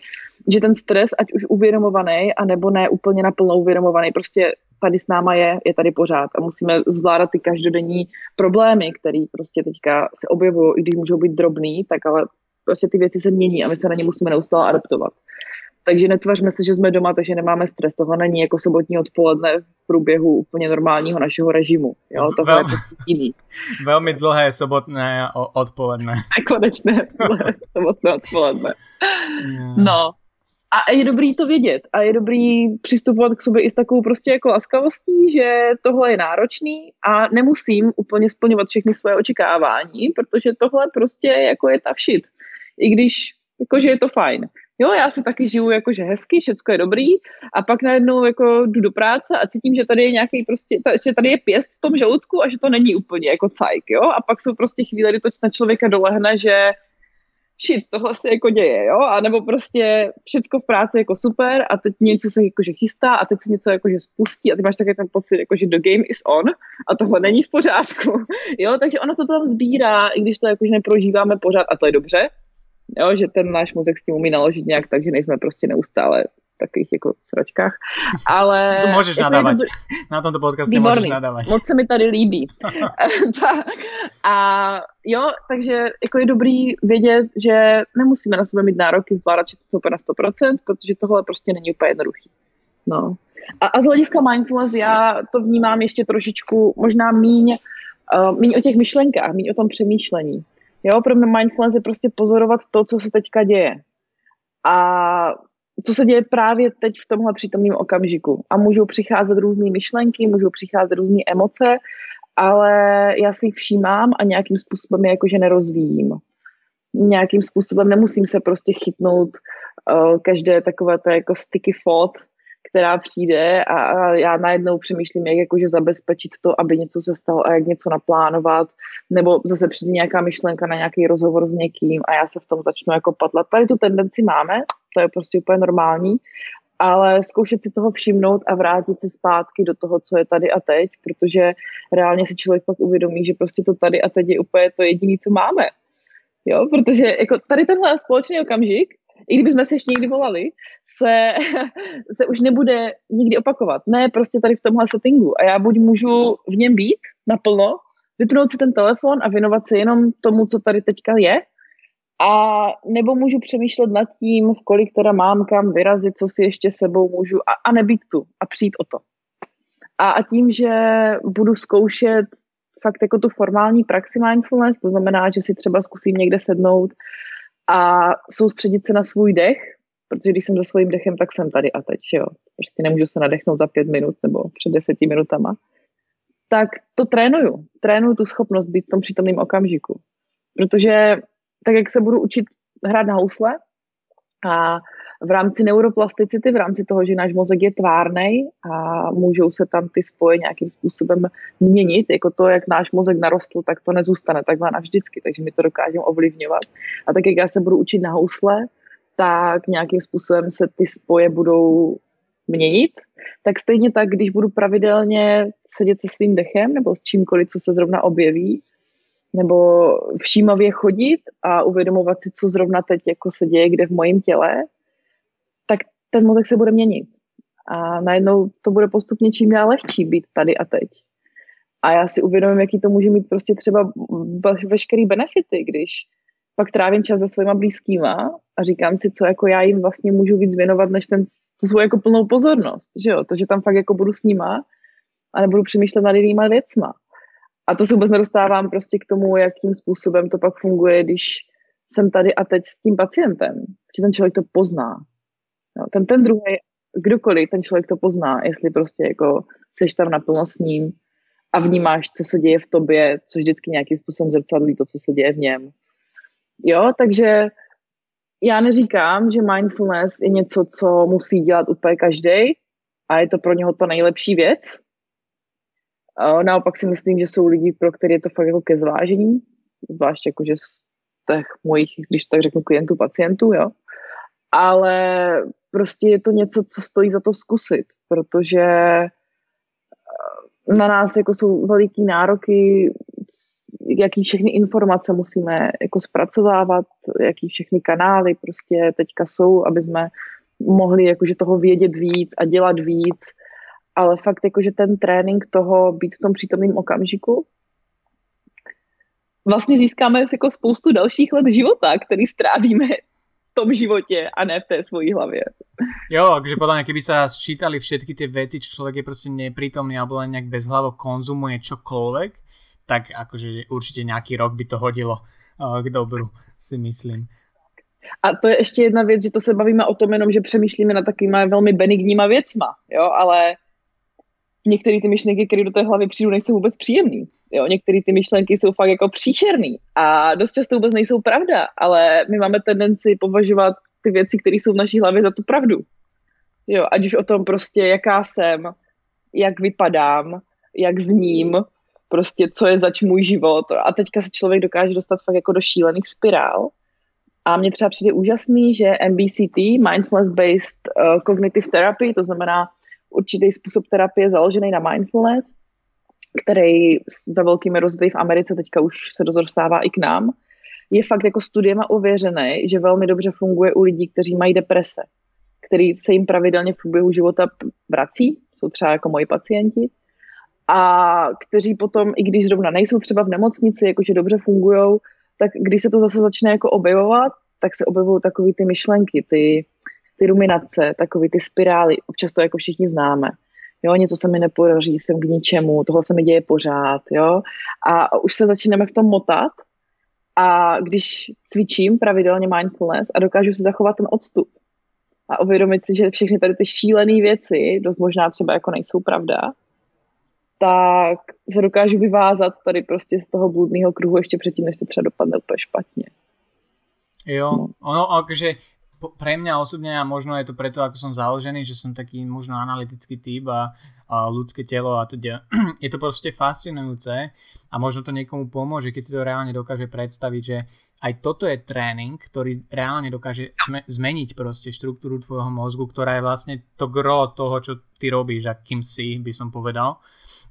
Že ten stres, ať už uvědomovaný, anebo ne úplně naplno uvědomovaný, prostě tady s náma je, je tady pořád a musíme zvládat ty každodenní problémy, které prostě teďka se objevují, i když můžou být drobný, tak ale prostě ty věci se mění a my se na ně musíme neustále adaptovat. Takže netvařme se, že jsme doma, takže nemáme stres. Tohle není jako sobotní odpoledne v průběhu úplně normálního našeho režimu. Jo? Tohle Vel, je prostě jiný. Velmi dlhé sobotné odpoledne. A konečné sobotné odpoledne. No. A je dobrý to vědět. A je dobrý přistupovat k sobě i s takovou prostě jako laskavostí, že tohle je náročný a nemusím úplně splňovat všechny svoje očekávání, protože tohle prostě jako je ta všit i když jakože je to fajn. Jo, já se taky žiju jakože hezky, všecko je dobrý a pak najednou jako jdu do práce a cítím, že tady je nějaký prostě, že tady je pěst v tom žaludku a že to není úplně jako cajk, jo, a pak jsou prostě chvíle, kdy to na člověka dolehne, že shit, tohle se jako děje, jo, a nebo prostě všecko v práci jako super a teď něco se jakože chystá a teď se něco jakože spustí a ty máš taky ten pocit, jako že the game is on a tohle není v pořádku, jo, takže ono se to tam sbírá, i když to jakože neprožíváme pořád a to je dobře, jo, že ten náš mozek s tím umí naložit nějak tak, že nejsme prostě neustále v takových jako sračkách, ale... Tu můžeš jako nadávat. Je Na tomto podcastě Výborný. můžeš nadávat. Moc se mi tady líbí. a jo, takže jako je dobrý vědět, že nemusíme na sebe mít nároky zvládat to úplně na 100%, protože tohle prostě není úplně jednoduchý. No. A, a z hlediska mindfulness já to vnímám ještě trošičku možná míň, uh, míň o těch myšlenkách, míň o tom přemýšlení. Jo, pro mě mindfulness je prostě pozorovat to, co se teďka děje. A co se děje právě teď v tomhle přítomném okamžiku. A můžou přicházet různé myšlenky, můžou přicházet různé emoce, ale já si jich všímám a nějakým způsobem je jakože nerozvíjím. Nějakým způsobem nemusím se prostě chytnout uh, každé takové to jako sticky thought, která přijde a, a já najednou přemýšlím, jak jakože zabezpečit to, aby něco se stalo a jak něco naplánovat, nebo zase přijde nějaká myšlenka na nějaký rozhovor s někým a já se v tom začnu jako patlat. Tady tu tendenci máme, to je prostě úplně normální, ale zkoušet si toho všimnout a vrátit se zpátky do toho, co je tady a teď, protože reálně si člověk pak uvědomí, že prostě to tady a teď je úplně to jediné, co máme. Jo, protože jako tady tenhle společný okamžik, i kdybychom se ještě někdy volali, se, se už nebude nikdy opakovat. Ne, prostě tady v tomhle settingu. A já buď můžu v něm být naplno, vypnout si ten telefon a věnovat se jenom tomu, co tady teďka je, a nebo můžu přemýšlet nad tím, kolik teda mám kam vyrazit, co si ještě sebou můžu a, a nebýt tu a přijít o to. A, a tím, že budu zkoušet fakt jako tu formální praxi mindfulness, to znamená, že si třeba zkusím někde sednout a soustředit se na svůj dech, protože když jsem za svým dechem, tak jsem tady a teď, jo. Prostě nemůžu se nadechnout za pět minut nebo před deseti minutama. Tak to trénuju. Trénuju tu schopnost být v tom přítomném okamžiku. Protože tak jak se budu učit hrát na housle a v rámci neuroplasticity, v rámci toho, že náš mozek je tvárný a můžou se tam ty spoje nějakým způsobem měnit, jako to, jak náš mozek narostl, tak to nezůstane takhle navždycky, takže my to dokážeme ovlivňovat. A tak jak já se budu učit na housle, tak nějakým způsobem se ty spoje budou měnit, tak stejně tak, když budu pravidelně sedět se svým dechem nebo s čímkoliv, co se zrovna objeví, nebo všímavě chodit a uvědomovat si, co zrovna teď jako se děje kde v mojím těle, ten mozek se bude měnit. A najednou to bude postupně čím dál lehčí být tady a teď. A já si uvědomím, jaký to může mít prostě třeba veškerý benefity, když pak trávím čas se svýma blízkýma a říkám si, co jako já jim vlastně můžu víc věnovat, než ten, tu svou jako plnou pozornost, že jo? To, že tam fakt jako budu s nima a nebudu přemýšlet nad jinýma věcma. A to se vůbec nedostávám prostě k tomu, jakým způsobem to pak funguje, když jsem tady a teď s tím pacientem. Že ten člověk to pozná. No, ten, ten druhý, kdokoliv, ten člověk to pozná, jestli prostě jako seš tam naplno s ním a vnímáš, co se děje v tobě, což vždycky nějakým způsobem zrcadlí to, co se děje v něm. Jo, takže já neříkám, že mindfulness je něco, co musí dělat úplně každý a je to pro něho to nejlepší věc, naopak si myslím, že jsou lidi, pro které je to fakt jako ke zvážení, zvlášť jako, že z těch mojich, když tak řeknu, klientů, pacientů, jo. Ale prostě je to něco, co stojí za to zkusit, protože eh, na nás jako jsou veliký nároky, jaký všechny informace musíme jako zpracovávat, jaký všechny kanály prostě teďka jsou, aby jsme mohli jakože toho vědět víc a dělat víc. Ale fakt jako, že ten trénink toho být v tom přítomném okamžiku, vlastně získáme jako spoustu dalších let života, který strávíme tom životě a ne v té svojí hlavě. Jo, takže podľa mňa, keby sa sčítali všetky tie veci, čo človek je proste neprítomný alebo len nejak bezhlavo konzumuje čokoľvek, tak akože určite nejaký rok by to hodilo k dobru, si myslím. A to je ještě jedna věc, že to se bavíme o tom jenom, že přemýšlíme na takovýma velmi benigníma věcma, jo, ale některé ty myšlenky, které do té hlavy přijdou, nejsou vůbec příjemné. Jo, některé ty myšlenky jsou fakt jako příšerný a dost často vůbec nejsou pravda, ale my máme tendenci považovat ty věci, které jsou v naší hlavě za tu pravdu. Jo, ať už o tom prostě, jaká jsem, jak vypadám, jak zním, prostě co je zač můj život. A teďka se člověk dokáže dostat fakt jako do šílených spirál. A mně třeba přijde úžasný, že MBCT, Mindfulness Based uh, Cognitive Therapy, to znamená určitý způsob terapie založený na mindfulness, který ve velkými rozvoji v Americe teďka už se dostává i k nám, je fakt jako studiema ověřený, že velmi dobře funguje u lidí, kteří mají deprese, který se jim pravidelně v průběhu života vrací, jsou třeba jako moji pacienti, a kteří potom, i když zrovna nejsou třeba v nemocnici, jakože dobře fungují, tak když se to zase začne jako objevovat, tak se objevují takové ty myšlenky, ty, ty ruminace, takový ty spirály, občas to jako všichni známe. Jo, něco se mi nepodaří, jsem k ničemu, tohle se mi děje pořád, jo. A už se začínáme v tom motat a když cvičím pravidelně mindfulness a dokážu si zachovat ten odstup a uvědomit si, že všechny tady ty šílené věci, dost možná třeba jako nejsou pravda, tak se dokážu vyvázat tady prostě z toho bludného kruhu ještě předtím, než to třeba dopadne úplně špatně. Jo, no. ono akože pre mňa osobne a možno je to preto, ako som založený, že som taký možno analytický typ a, ľudské telo a teda je to proste fascinujúce a možno to niekomu pomôže, keď si to reálne dokáže predstaviť, že aj toto je tréning, ktorý reálne dokáže zmeniť proste štruktúru tvojho mozgu, ktorá je vlastne to gro toho, čo ty robíš, akým si, by som povedal.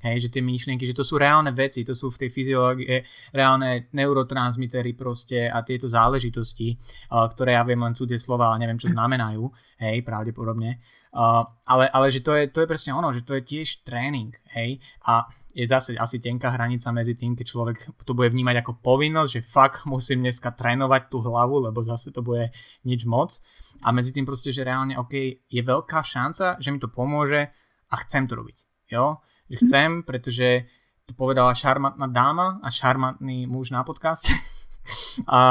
Hej, že tie myšlienky, že to sú reálne veci, to sú v tej fyziológie reálne neurotransmitery proste a tieto záležitosti, ktoré ja viem len cudzie slova, ale neviem, čo znamenajú, hej, pravdepodobne. Uh, ale, ale že to je, to je presne ono, že to je tiež tréning, hej, a je zase asi tenká hranica medzi tým, keď človek to bude vnímať ako povinnosť, že fakt musím dneska trénovať tú hlavu, lebo zase to bude nič moc. A medzi tým proste, že reálne, OK, je veľká šanca, že mi to pomôže a chcem to robiť. Jo? Že mhm. chcem, pretože to povedala šarmantná dáma a šarmantný muž na podcaste. a,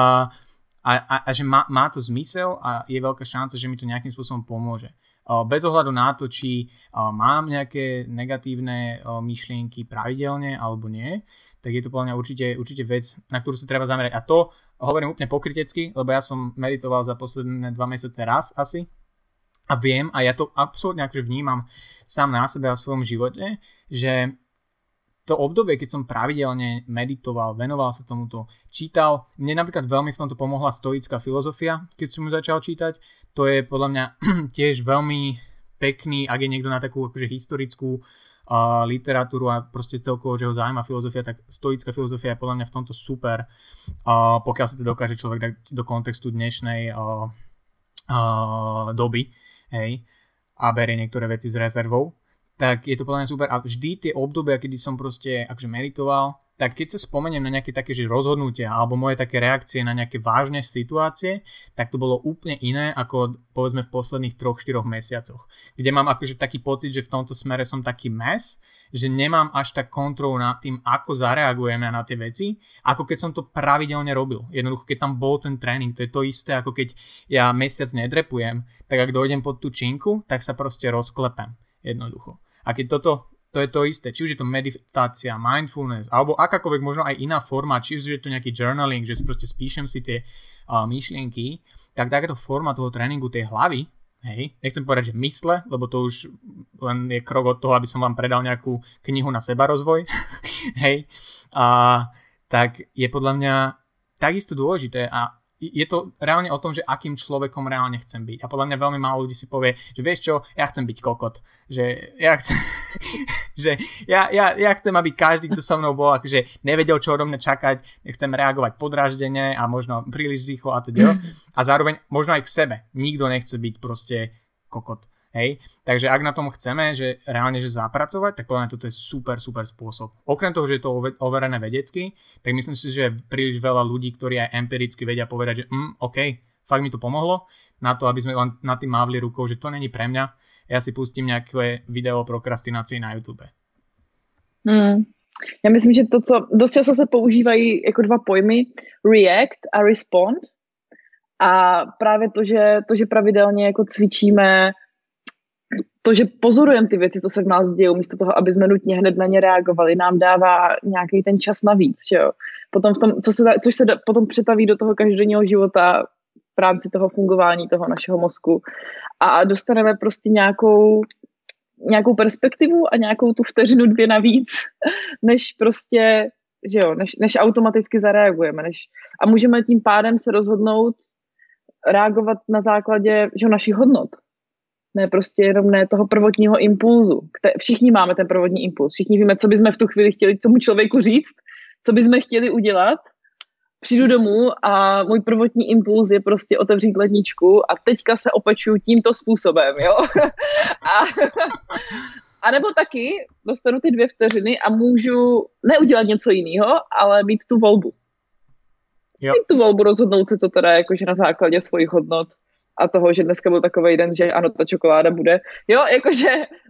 a, a, a že má, má to zmysel a je veľká šanca, že mi to nejakým spôsobom pomôže bez ohľadu na to, či mám nejaké negatívne myšlienky pravidelne alebo nie, tak je to podľa mňa určite, určite vec, na ktorú sa treba zamerať. A to hovorím úplne pokrytecky, lebo ja som meditoval za posledné dva mesiace raz asi a viem a ja to absolútne akože vnímam sám na sebe a v svojom živote, že to obdobie, keď som pravidelne meditoval, venoval sa tomuto, čítal, mne napríklad veľmi v tomto pomohla stoická filozofia, keď som ju začal čítať, to je podľa mňa tiež veľmi pekný, ak je niekto na takú akože historickú uh, literatúru a proste celkovo, že ho zaujíma filozofia, tak stoická filozofia je podľa mňa v tomto super, uh, pokiaľ sa to dokáže človek dať do kontextu dnešnej uh, uh, doby, hej, a berie niektoré veci s rezervou tak je to podľa mňa super a vždy tie obdobia, kedy som proste akože meditoval, tak keď sa spomeniem na nejaké také že rozhodnutia alebo moje také reakcie na nejaké vážne situácie, tak to bolo úplne iné ako povedzme v posledných 3-4 mesiacoch, kde mám akože taký pocit, že v tomto smere som taký mes, že nemám až tak kontrolu nad tým, ako zareagujeme na tie veci, ako keď som to pravidelne robil. Jednoducho, keď tam bol ten tréning, to je to isté, ako keď ja mesiac nedrepujem, tak ak dojdem pod tú činku, tak sa proste rozklepem. Jednoducho. A keď toto, to je to isté, či už je to meditácia, mindfulness, alebo akákoľvek možno aj iná forma, či už je to nejaký journaling, že proste spíšem si tie uh, myšlienky, tak takáto forma toho tréningu tej hlavy, hej, nechcem povedať, že mysle, lebo to už len je krok od toho, aby som vám predal nejakú knihu na seba rozvoj, hej, a, tak je podľa mňa takisto dôležité a je to reálne o tom, že akým človekom reálne chcem byť. A podľa mňa veľmi málo ľudí si povie, že vieš čo, ja chcem byť kokot. Že ja chcem, že ja, ja, ja chcem, aby každý, kto so mnou bol, akože nevedel, čo odo mňa čakať, chcem reagovať podráždene a možno príliš rýchlo a teda. A zároveň možno aj k sebe. Nikto nechce byť proste kokot. Hej? Takže ak na tom chceme, že reálne že zapracovať, tak podľa toto je super, super spôsob. Okrem toho, že je to overené vedecky, tak myslím si, že príliš veľa ľudí, ktorí aj empiricky vedia povedať, že mm, OK, fakt mi to pomohlo, na to, aby sme len na tým mávli rukou, že to není pre mňa, ja si pustím nejaké video o prokrastinácii na YouTube. Hmm. Já myslím, že to, co dost často se používají jako dva pojmy, react a respond. A právě to, že, to, že pravidelně jako cvičíme to, že pozorujeme ty věci, co se v nás dějí, místo toho, aby jsme nutně hned na ně reagovali, nám dává nějaký ten čas navíc, že jo. Potom v tom, co se, což se potom přetaví do toho každodenního života v rámci toho fungování toho našeho mozku a dostaneme prostě nějakou nějakou perspektivu a nějakou tu vteřinu dvě navíc, než prostě, že jo, než, než automaticky zareagujeme. Než, a můžeme tím pádem se rozhodnout reagovat na základě že jo, našich hodnot, ne prostě jenom ne toho prvotního impulzu. Všichni máme ten prvotní impuls, všichni víme, co bychom v tu chvíli chtěli tomu člověku říct, co bychom chtěli udělat. Přijdu domů a můj prvotní impuls je prostě otevřít ledničku a teďka se opečuju tímto způsobem, jo. a, a nebo taky dostanu ty dvě vteřiny a můžu neudělat něco jiného, ale mít tu volbu. Jo. Mít tu volbu rozhodnout se, co teda jakože na základě svých hodnot a toho, že dneska byl takový den, že ano, ta čokoláda bude. Jo, jakože,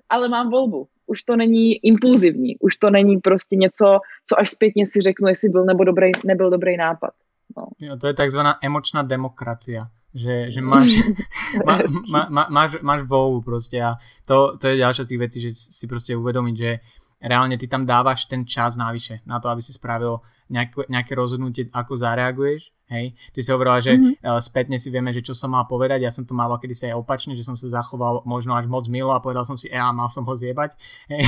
ale mám volbu. Už to není impulzivní, už to není prostě něco, co až zpětně si řeknu, jestli byl nebo dobrý, nebyl dobrý nápad. No. Jo, to je takzvaná emočná demokracia. Že, že máš, má, má, má, máš, máš volbu proste a to, to je ďalšia z tých vecí, že si proste uvedomiť, že reálne ty tam dávaš ten čas navyše na to, aby si spravil nejaké, nejaké rozhodnutie, ako zareaguješ. Hej, ty si hovorila, že mm-hmm. spätne si vieme, že čo som mal povedať, ja som to mal kedy sa aj opačne, že som sa zachoval možno až moc milo a povedal som si, ja, mal som ho zjebať, hej.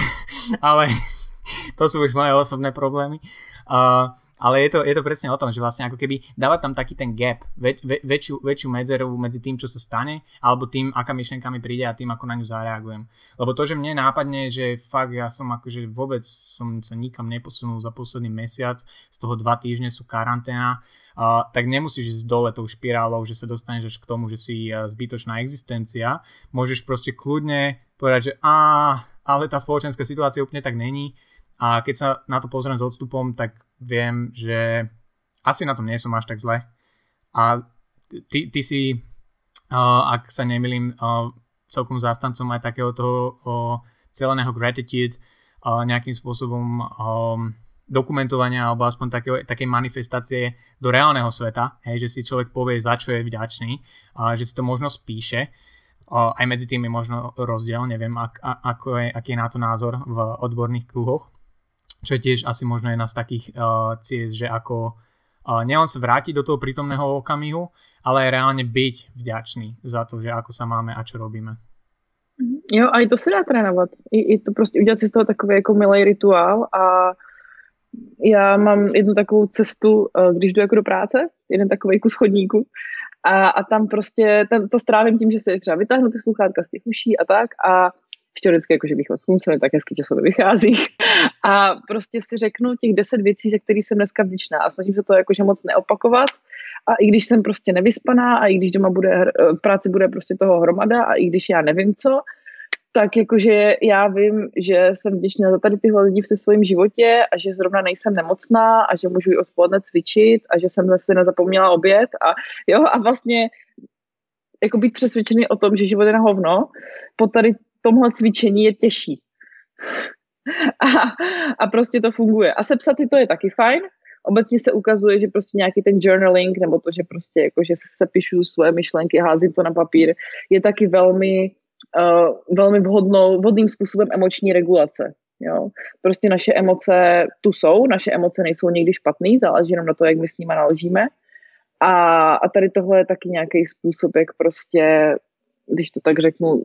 ale to sú už moje osobné problémy. Uh, ale je to, je to presne o tom, že vlastne ako keby dáva tam taký ten gap, väč, väč, väčšiu, väčšiu medzeru medzi tým, čo sa stane, alebo tým, aká myšlienka mi príde a tým, ako na ňu zareagujem. Lebo to, že mne nápadne, že fakt ja som akože vôbec som sa nikam neposunul za posledný mesiac, z toho dva týždne sú karanténa, uh, tak nemusíš ísť dole tou špirálou, že sa dostaneš až k tomu, že si zbytočná existencia. Môžeš proste kľudne povedať, že á, ale tá spoločenská situácia úplne tak není a keď sa na to pozriem s odstupom, tak viem, že asi na tom nie som až tak zle. A ty, ty si, uh, ak sa nemýlim, uh, celkom zástancom aj takého toho uh, celeného gratitude, uh, nejakým spôsobom um, dokumentovania alebo aspoň takého, takej manifestácie do reálneho sveta, hej, že si človek povie, za čo je vďačný, a že si to možno spíše. Uh, aj medzi tým je možno rozdiel, neviem, ak, a, ako je, aký je na to názor v odborných kruhoch čo je tiež asi možno jedna z takých uh, ciest, že ako uh, nielen sa vrátiť do toho prítomného okamihu, ale aj reálne byť vďačný za to, že ako sa máme a čo robíme. Mhm. Jo, a i to se dá trénovat. I, i to prostě udělat si z toho takový jako milý rituál a já mám jednu takovou cestu, eh, když jdu jako do práce, jeden takový kus chodníku a, a tam prostě ten, to strávím tím, že si třeba vytáhnu ty sluchátka z těch uší a tak a vždycky jakože východ slunce, tak hezky časově vychází. A prostě si řeknu těch deset věcí, za které jsem dneska vděčná a snažím se to jakože moc neopakovat. A i když jsem prostě nevyspaná a i když doma bude, v práci bude prostě toho hromada a i když já nevím co, tak jakože já vím, že jsem vděčná za tady tyhle lidi v tom svém životě a že zrovna nejsem nemocná a že můžu i odpoledne cvičit a že jsem zase nezapomněla oběd a jo a vlastně jako být přesvědčený o tom, že život je na hovno, po tady tomhle cvičení je těžší. A, a prostě to funguje. A sepsat si to je taky fajn. Obecně se ukazuje, že prostě nějaký ten journaling, nebo to, že prostě jako, že se píšu svoje myšlenky, házím to na papír, je taky velmi, uh, velmi vhodnou, vhodným způsobem emoční regulace. Jo? Prostě naše emoce tu jsou, naše emoce nejsou někdy špatný, záleží jenom na to, jak my s nimi naložíme. A, a tady tohle je taky nějaký způsob, jak prostě, když to tak řeknu,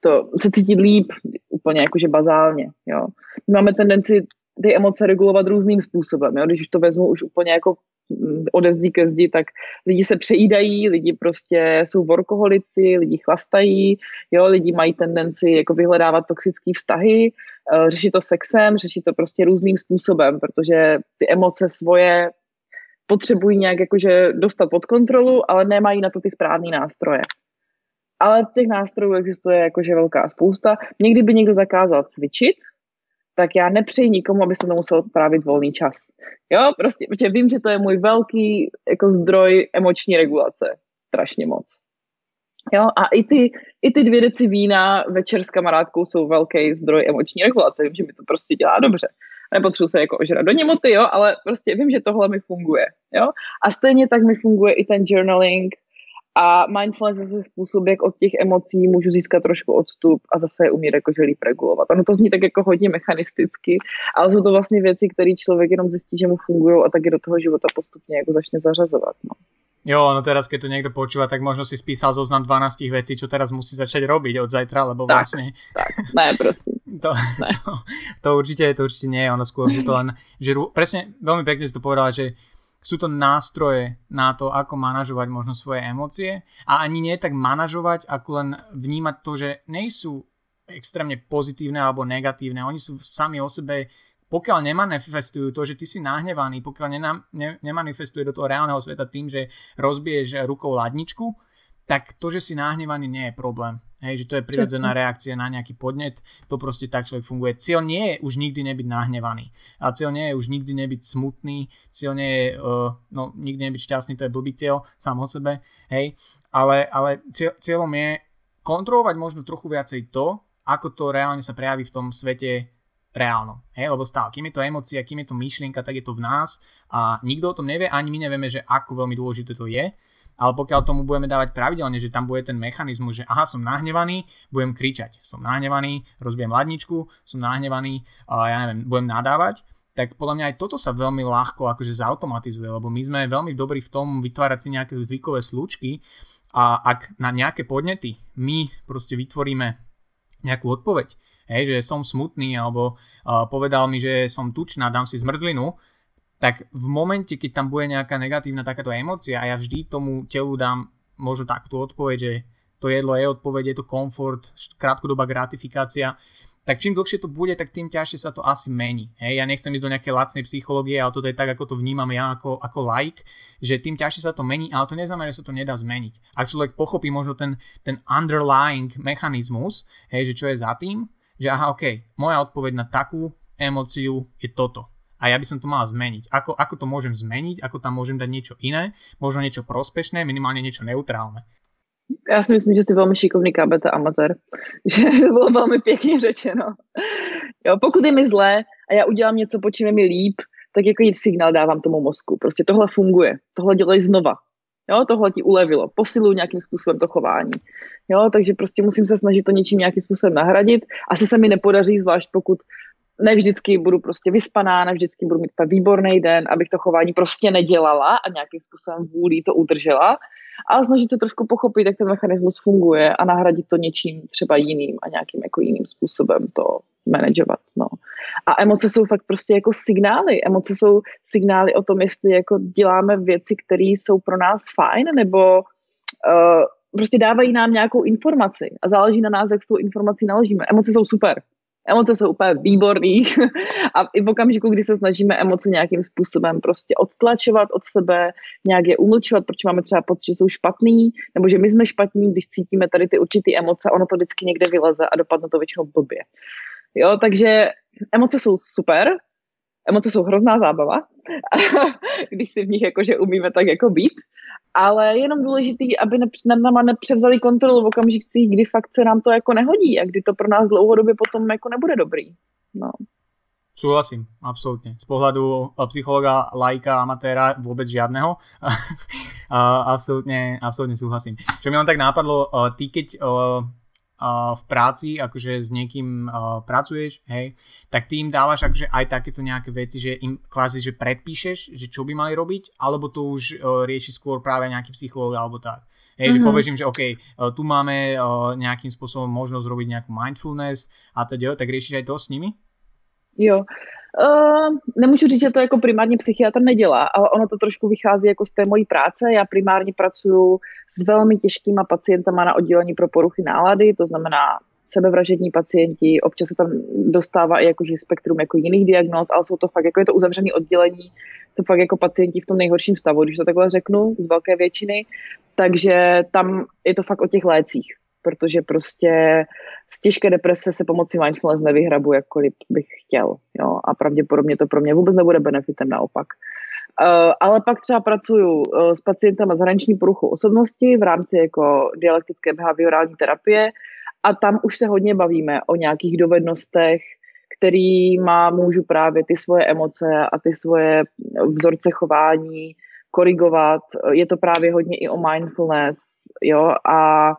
to se cítit líp, úplně jakože bazálně, jo. My máme tendenci ty emoce regulovat různým způsobem, jo. Když to vezmu už úplně jako mm, ode zdi ke zdi, tak lidi se přejídají, lidi prostě jsou workoholici, lidi chlastají, jo, lidi mají tendenci jako vyhledávat toxické vztahy, uh, řešit to sexem, řešit to prostě různým způsobem, protože ty emoce svoje potřebují nějak jakože dostat pod kontrolu, ale nemají na to ty správné nástroje ale těch nástrojů existuje jakože velká spousta. Někdy by někdo zakázal cvičit, tak já nepřeji nikomu, aby se to musel trávit volný čas. Jo, prostě, protože vím, že to je můj velký jako zdroj emoční regulace. Strašně moc. Jo, a i ty, i ty dvě deci vína večer s kamarádkou jsou velký zdroj emoční regulace. Vím, že mi to prostě dělá dobře. Nepotřebuji se jako ožrat do němoty, jo, ale prostě vím, že tohle mi funguje. Jo? A stejně tak mi funguje i ten journaling, a mindfulness je zase způsob, jak od těch emocí můžu získat trošku odstup a zase je umět jakože líp regulovat. Ono to zní tak jako hodně mechanisticky, ale jsou to vlastně věci, které člověk jenom zjistí, že mu fungují a taky do toho života postupně jako začne zařazovat. No. Jo, no teraz, keď to niekto počúva, tak možno si spísal zoznam 12 vecí, čo teraz musí začať robiť od zajtra, lebo tak, vlastne... Tak, ne, prosím. To, ne. To, to, určite, to určite nie ono skôr, že to len... Že, presne, veľmi pekne si to povedala, že sú to nástroje na to, ako manažovať možno svoje emócie a ani nie tak manažovať, ako len vnímať to, že nejsú extrémne pozitívne alebo negatívne. Oni sú sami o sebe, pokiaľ nemanifestujú to, že ty si nahnevaný, pokiaľ nenam, ne, nemanifestuje do toho reálneho sveta tým, že rozbiješ rukou ladničku, tak to, že si nahnevaný, nie je problém. Hej, že to je prirodzená reakcia na nejaký podnet, to proste tak človek funguje. Cieľ nie je už nikdy nebyť nahnevaný. A cieľ nie je už nikdy nebyť smutný, cieľ nie je, uh, no nikdy nebyť šťastný, to je blbý cieľ sám o sebe, hej. Ale, ale cieľ, cieľom je kontrolovať možno trochu viacej to, ako to reálne sa prejaví v tom svete reálno. Hej, lebo stále, kým je to emócia, kým je to myšlienka, tak je to v nás a nikto o tom nevie, ani my nevieme, že ako veľmi dôležité to je ale pokiaľ tomu budeme dávať pravidelne, že tam bude ten mechanizmus, že aha, som nahnevaný, budem kričať, som nahnevaný, rozbijem ladničku, som nahnevaný, uh, ja neviem, budem nadávať, tak podľa mňa aj toto sa veľmi ľahko akože zautomatizuje, lebo my sme veľmi dobrí v tom vytvárať si nejaké zvykové slučky a ak na nejaké podnety my proste vytvoríme nejakú odpoveď, hej, že som smutný alebo uh, povedal mi, že som tučná, dám si zmrzlinu, tak v momente, keď tam bude nejaká negatívna takáto emócia a ja vždy tomu telu dám možno takú odpoveď, že to jedlo je odpoveď, je to komfort, krátkodobá gratifikácia, tak čím dlhšie to bude, tak tým ťažšie sa to asi mení. Hej, ja nechcem ísť do nejakej lacnej psychológie, ale toto je tak, ako to vnímam ja ako, ako like, že tým ťažšie sa to mení, ale to neznamená, že sa to nedá zmeniť. Ak človek pochopí možno ten, ten underlying mechanizmus, hej, že čo je za tým, že aha, ok, moja odpoveď na takú emóciu je toto. A ja by som to mal zmeniť. Ako, ako to môžem zmeniť, ako tam môžem dať niečo iné, možno niečo prospešné, minimálne niečo neutrálne já si myslím, že jsi velmi šikovný KBT amatér. Že to bylo velmi pěkně řečeno. Jo, pokud je mi zlé a já udělám něco, po čím je mi líp, tak jako signál dávám tomu mozku. Prostě tohle funguje. Tohle dělej znova. Jo, tohle ti ulevilo. Posiluju nějakým způsobem to chování. Jo, takže prostě musím se snažit to něčím nějakým způsobem nahradit. Asi se mi nepodaří, zvlášť pokud ne vždycky budu prostě vyspaná, ne vždycky budu mít výborný den, abych to chování prostě nedělala a nějakým způsobem vůlí to udržela, ale snažit se trošku pochopit, jak ten mechanismus funguje a nahradit to něčím třeba jiným a nějakým jako jiným způsobem to manažovat. No. A emoce jsou fakt prostě jako signály. Emoce jsou signály o tom, jestli jako děláme věci, které jsou pro nás fajn, nebo uh, prostě dávají nám nějakou informaci a záleží na nás, jak s tou informací naložíme. Emoce jsou super. Emoce jsou úplně výborný a i v okamžiku, kdy se snažíme emoce nějakým způsobem prostě odtlačovat od sebe, nějak je umlčovat, protože máme třeba pocit, že jsou špatný, nebo že my jsme špatní, když cítíme tady ty určité emoce, ono to vždycky někde vyleze a dopadne to většinou blbě. Jo, takže emoce jsou super, emoce jsou hrozná zábava, když si v nich jakože umíme tak jako být, ale je jenom důležitý, aby nad náma nepřevzali kontrolu v okamžicích, kdy fakt se nám to jako nehodí a kdy to pro nás dlouhodobě potom jako nebude dobrý. No. Súhlasím, absolútne. Z pohľadu eh, psychologa, lajka, amatéra vôbec žiadneho. absolútne, absolútne súhlasím. Čo mi len tak nápadlo, eh, ty keď v práci, akože s niekým uh, pracuješ, hej, tak ty im dávaš akože aj takéto nejaké veci, že im kvázi, že predpíšeš, že čo by mali robiť, alebo to už uh, rieši skôr práve nejaký psychológ alebo tak. Hej, mm-hmm. že mhm. povieš im, že OK, uh, tu máme uh, nejakým spôsobom možnosť robiť nejakú mindfulness a teda, tak riešiš aj to s nimi? Jo, Uh, nemůžu říct, že to jako primárně psychiatr nedělá, ale ono to trošku vychází jako z té mojí práce. Já primárně pracuji s velmi těžkýma pacientama na oddělení pro poruchy nálady, to znamená sebevražední pacienti, občas se tam dostává i jakože spektrum jako jiných diagnóz, ale jsou to fakt, jako je to uzavřené oddělení, to fakt jako pacienti v tom nejhorším stavu, když to takhle řeknu, z velké většiny, takže tam je to fakt o těch lécích protože prostě z těžké deprese se pomocí mindfulness nevyhrabu, jakkoliv bych chtěl. Jo? A pravděpodobně to pro mě vůbec nebude benefitem, naopak. Uh, ale pak třeba pracuju uh, s pacientama zahraniční poruchou osobnosti v rámci jako dialektické behaviorální terapie a tam už se hodně bavíme o nějakých dovednostech, má můžu právě ty svoje emoce a ty svoje vzorce chování korigovat. Je to právě hodně i o mindfulness, jo, a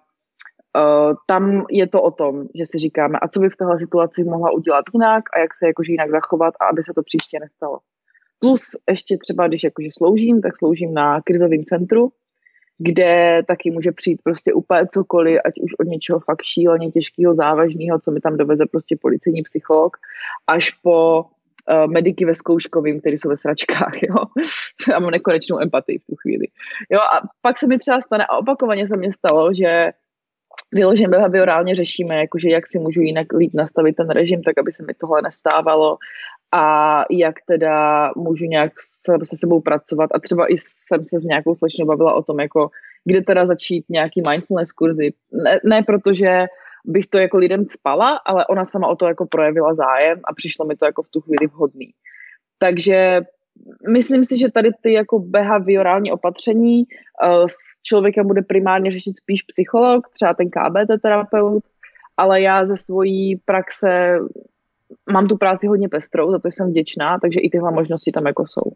Uh, tam je to o tom, že si říkáme, a co by v téhle situaci mohla udělat jinak a jak se jakože jinak zachovat a aby se to příště nestalo. Plus ještě třeba, když jakože sloužím, tak sloužím na krizovém centru, kde taky může přijít prostě úplně cokoliv, ať už od něčeho fakt šíleně těžkého, závažného, co mi tam doveze prostě policejní psycholog, až po uh, mediky ve zkouškovým, který jsou ve sračkách, jo. Já mám nekonečnou empatii v tu chvíli. Jo, a pak se mi třeba stane, a opakovaně se mi stalo, že vyloženě behaviorálně řešíme, jakože jak si můžu jinak líp nastavit ten režim, tak aby se mi tohle nestávalo a jak teda můžu nějak se, se sebou pracovat a třeba i jsem se s nějakou slečnou bavila o tom, jako kde teda začít nějaký mindfulness kurzy. Ne, ne protože bych to jako lidem spala, ale ona sama o to jako projevila zájem a přišlo mi to jako v tu chvíli vhodný. Takže myslím si, že tady ty jako behaviorální opatření uh, s člověkem bude primárně řešit spíš psycholog, třeba ten KBT terapeut, ale já ze svojí praxe mám tu práci hodně pestrou, za to jsem vděčná, takže i tyhle možnosti tam jako jsou.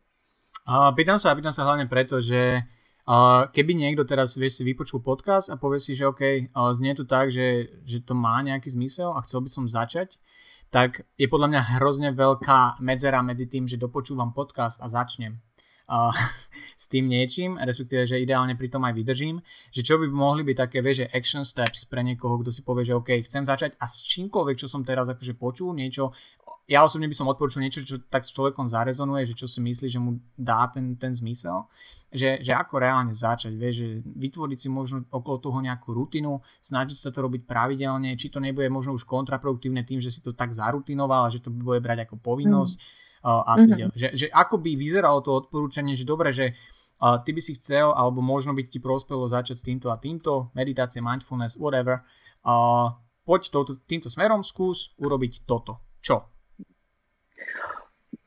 A pýtam sa, pýtam sa hlavne preto, že Uh, keby niekto teraz vieš, si vypočul podcast a povie si, že OK, znie to tak, že, že to má nejaký zmysel a chcel by som začať, tak je podľa mňa hrozne veľká medzera medzi tým, že dopočúvam podcast a začnem uh, s tým niečím, respektíve, že ideálne pri tom aj vydržím, že čo by mohli byť také, vieš, že action steps pre niekoho, kto si povie, že OK, chcem začať a s čímkoľvek, čo som teraz akože počul, niečo ja osobne by som odporučil niečo, čo tak s človekom zarezonuje, že čo si myslí, že mu dá ten, ten zmysel, že, že ako reálne začať, vieš, že vytvoriť si možno okolo toho nejakú rutinu, snažiť sa to robiť pravidelne, či to nebude možno už kontraproduktívne tým, že si to tak zarutinoval a že to bude brať ako povinnosť mm. a teda. Mm-hmm. Že, že ako by vyzeralo to odporúčanie, že dobre, že uh, ty by si chcel, alebo možno by ti prospelo začať s týmto a týmto, meditácie, mindfulness, whatever, uh, poď touto, týmto smerom, skús urobiť toto. Čo?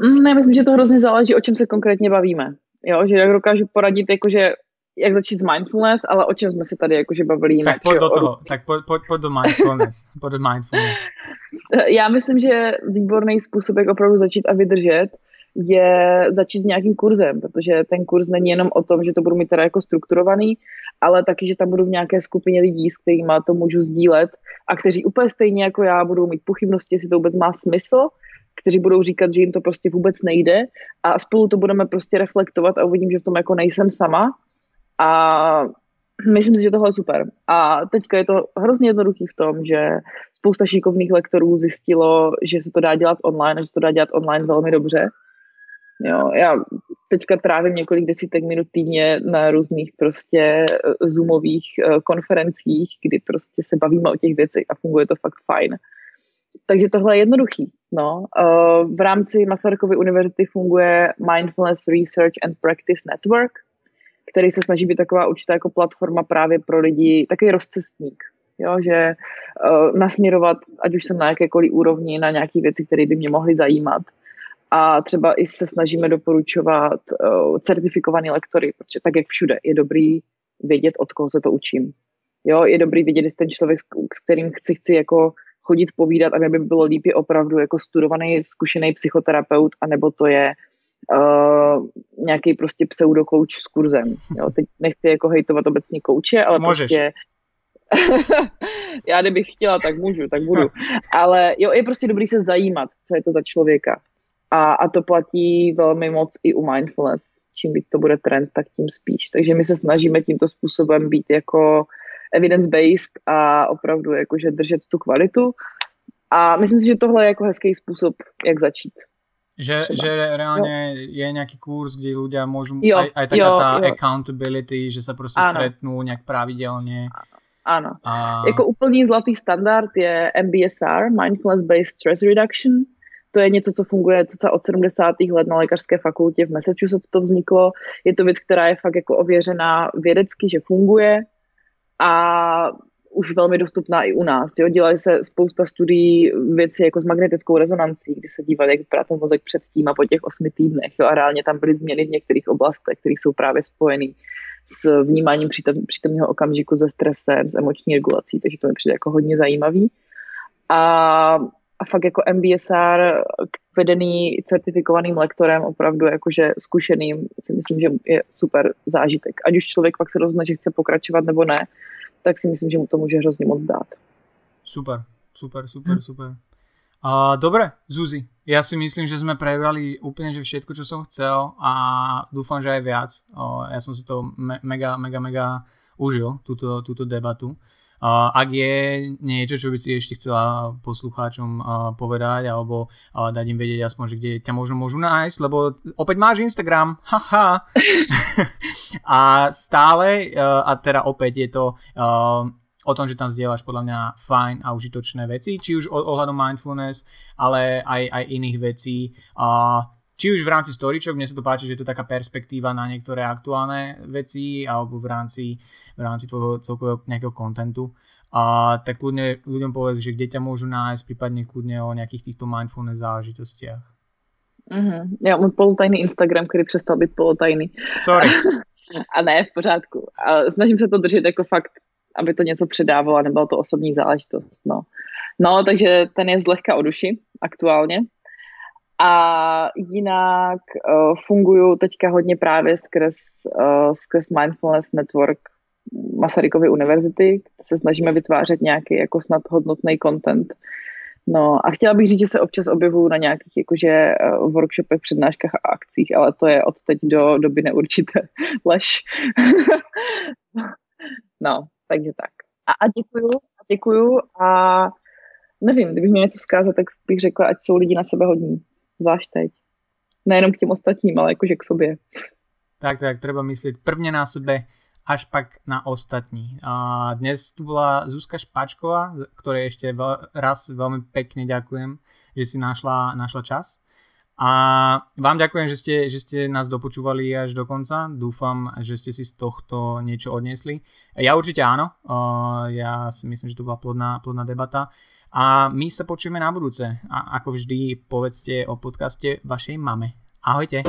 Mm, ne, myslím, že to hrozně záleží, o čem se konkrétně bavíme. Jo, že jak dokážu poradit, jakože jak začít s mindfulness, ale o čem jsme se tady jakože bavili jinak. Tak pojď do toho, tak pojď, pojď, pojď do mindfulness. pojď do mindfulness. Já myslím, že výborný způsob, jak opravdu začít a vydržet, je začít s nějakým kurzem, protože ten kurz není jenom o tom, že to budu mít teda jako strukturovaný, ale taky, že tam budu v nějaké skupině lidí, s kterými to můžu sdílet a kteří úplně stejně jako já budou mít pochybnosti, jestli to vůbec má smysl kteří budou říkat, že jim to prostě vůbec nejde a spolu to budeme prostě reflektovat a uvidím, že v tom jako nejsem sama a myslím si, že tohle je super. A teďka je to hrozně jednoduchý v tom, že spousta šikovných lektorů zjistilo, že se to dá dělat online a že se to dá dělat online velmi dobře. Jo, já teďka trávím několik desítek minut týdně na různých prostě eh, zoomových eh, konferencích, kdy prostě se bavíme o těch věcech a funguje to fakt fajn. Takže tohle je jednoduchý. No. Uh, v rámci Masarykovy univerzity funguje Mindfulness Research and Practice Network, který se snaží být taková určitá jako platforma právě pro lidi, takový rozcestník, jo, že uh, nasměrovat, ať už jsem na jakékoliv úrovni, na nějaké věci, které by mě mohly zajímat. A třeba i se snažíme doporučovat uh, certifikovaný lektory, protože tak jak všude je dobrý vědět, od koho se to učím. Jo, je dobrý vědět, jestli ten člověk, s kterým chci, chci jako chodit povídat, aby bylo líp, je opravdu jako studovaný, zkušený psychoterapeut, anebo to je uh, nějaký prostě pseudokouč s kurzem. Jo? Teď nechci jako hejtovat obecně kouče, ale Můžeš. prostě já kdybych chtěla, tak můžu, tak budu. Ale jo, je prostě dobrý se zajímat, co je to za člověka. A, a to platí velmi moc i u mindfulness. Čím víc to bude trend, tak tím spíš. Takže my se snažíme tímto způsobem být jako evidence-based a opravdu jakože držet tu kvalitu. A myslím si, že tohle je jako hezký způsob, jak začít. Že, že reálně jo. je nějaký kurz, kde ľudia môžu, jo, aj, aj taká jo, ta jo. accountability, že se prostě ano. stretnú nějak pravidelně. Ano. A... Jako úplný zlatý standard je MBSR, Mindfulness Based Stress Reduction. To je něco, co funguje od 70. let na lékařské fakultě v Massachusetts to vzniklo. Je to věc, která je fakt jako ověřená vědecky, že funguje a už velmi dostupná i u nás. Jo? Dělají se spousta studií věci jako s magnetickou rezonancí, kdy se dívali, jak vypadá ten mozek před tím a po těch osmi týdnech. Jo? A reálně tam byly změny v některých oblastech, které jsou právě spojeny s vnímáním přítomného okamžiku, se stresem, s emoční regulací, takže to mi přijde jako hodně zajímavý. A, a fakt jako MBSR vedený certifikovaným lektorem, opravdu jakože zkušeným, si myslím, že je super zážitek. Ať už člověk pak se rozhodne, že chce pokračovat nebo ne, tak si myslím, že mu to může hrozně moc dát. Super, super, super, hm. super. Uh, dobre, Zuzi, ja si myslím, že sme prebrali úplne že všetko, čo som chcel a dúfam, že aj viac. Uh, ja som si to me- mega, mega, mega užil, túto, túto debatu. Uh, ak je niečo, čo by si ešte chcela poslucháčom uh, povedať alebo uh, dať im vedieť aspoň, že kde ťa možno môžu nájsť, lebo opäť máš Instagram, haha. a stále, uh, a teda opäť je to uh, o tom, že tam zdieľaš podľa mňa fajn a užitočné veci, či už ohľadom mindfulness, ale aj, aj iných vecí. Uh, či už v rámci storyčok, mne sa to páči, že je to taká perspektíva na niektoré aktuálne veci, alebo v rámci, v rámci tvojho celkového nejakého kontentu. A tak kľudne ľuďom povedz, že kde ťa môžu nájsť, prípadne kľudne o nejakých týchto mindfulness záležitostiach. Mm-hmm. Já mám polotajný Instagram, který přestal být polotajný. Sorry. a ne, v pořádku. A snažím se to držet jako fakt, aby to něco předávalo a nebyla to osobní záležitost. No. no, takže ten je zlehka o duši aktuálně. A jinak uh, funguju teďka hodně právě skrz, uh, skrz Mindfulness Network Masarykovy univerzity, se snažíme vytvářet nějaký jako snad hodnotný content. No a chtěla bych říct, že se občas objevuju na nějakých jakože uh, workshopech, přednáškách a akcích, ale to je od teď do doby neurčité lež. no, takže tak. A, a děkuju, a děkuju a nevím, kdybych měl něco vzkázat, tak bych řekla, ať jsou lidi na sebe hodní, zvlášť teď. Nejenom k těm ostatním, ale jakože k sobě. Tak, tak, treba myslet prvně na sebe, až pak na ostatní. A dnes tu bola Zuzka Špačková, ktorej ešte raz veľmi pekne ďakujem, že si našla, našla čas. A vám ďakujem, že ste, že ste nás dopočúvali až do konca. Dúfam, že ste si z tohto niečo odniesli. Ja určite áno. Ja si myslím, že to bola plodná, plodná debata. A my sa počujeme na budúce. A ako vždy, povedzte o podcaste vašej mame. Ahojte.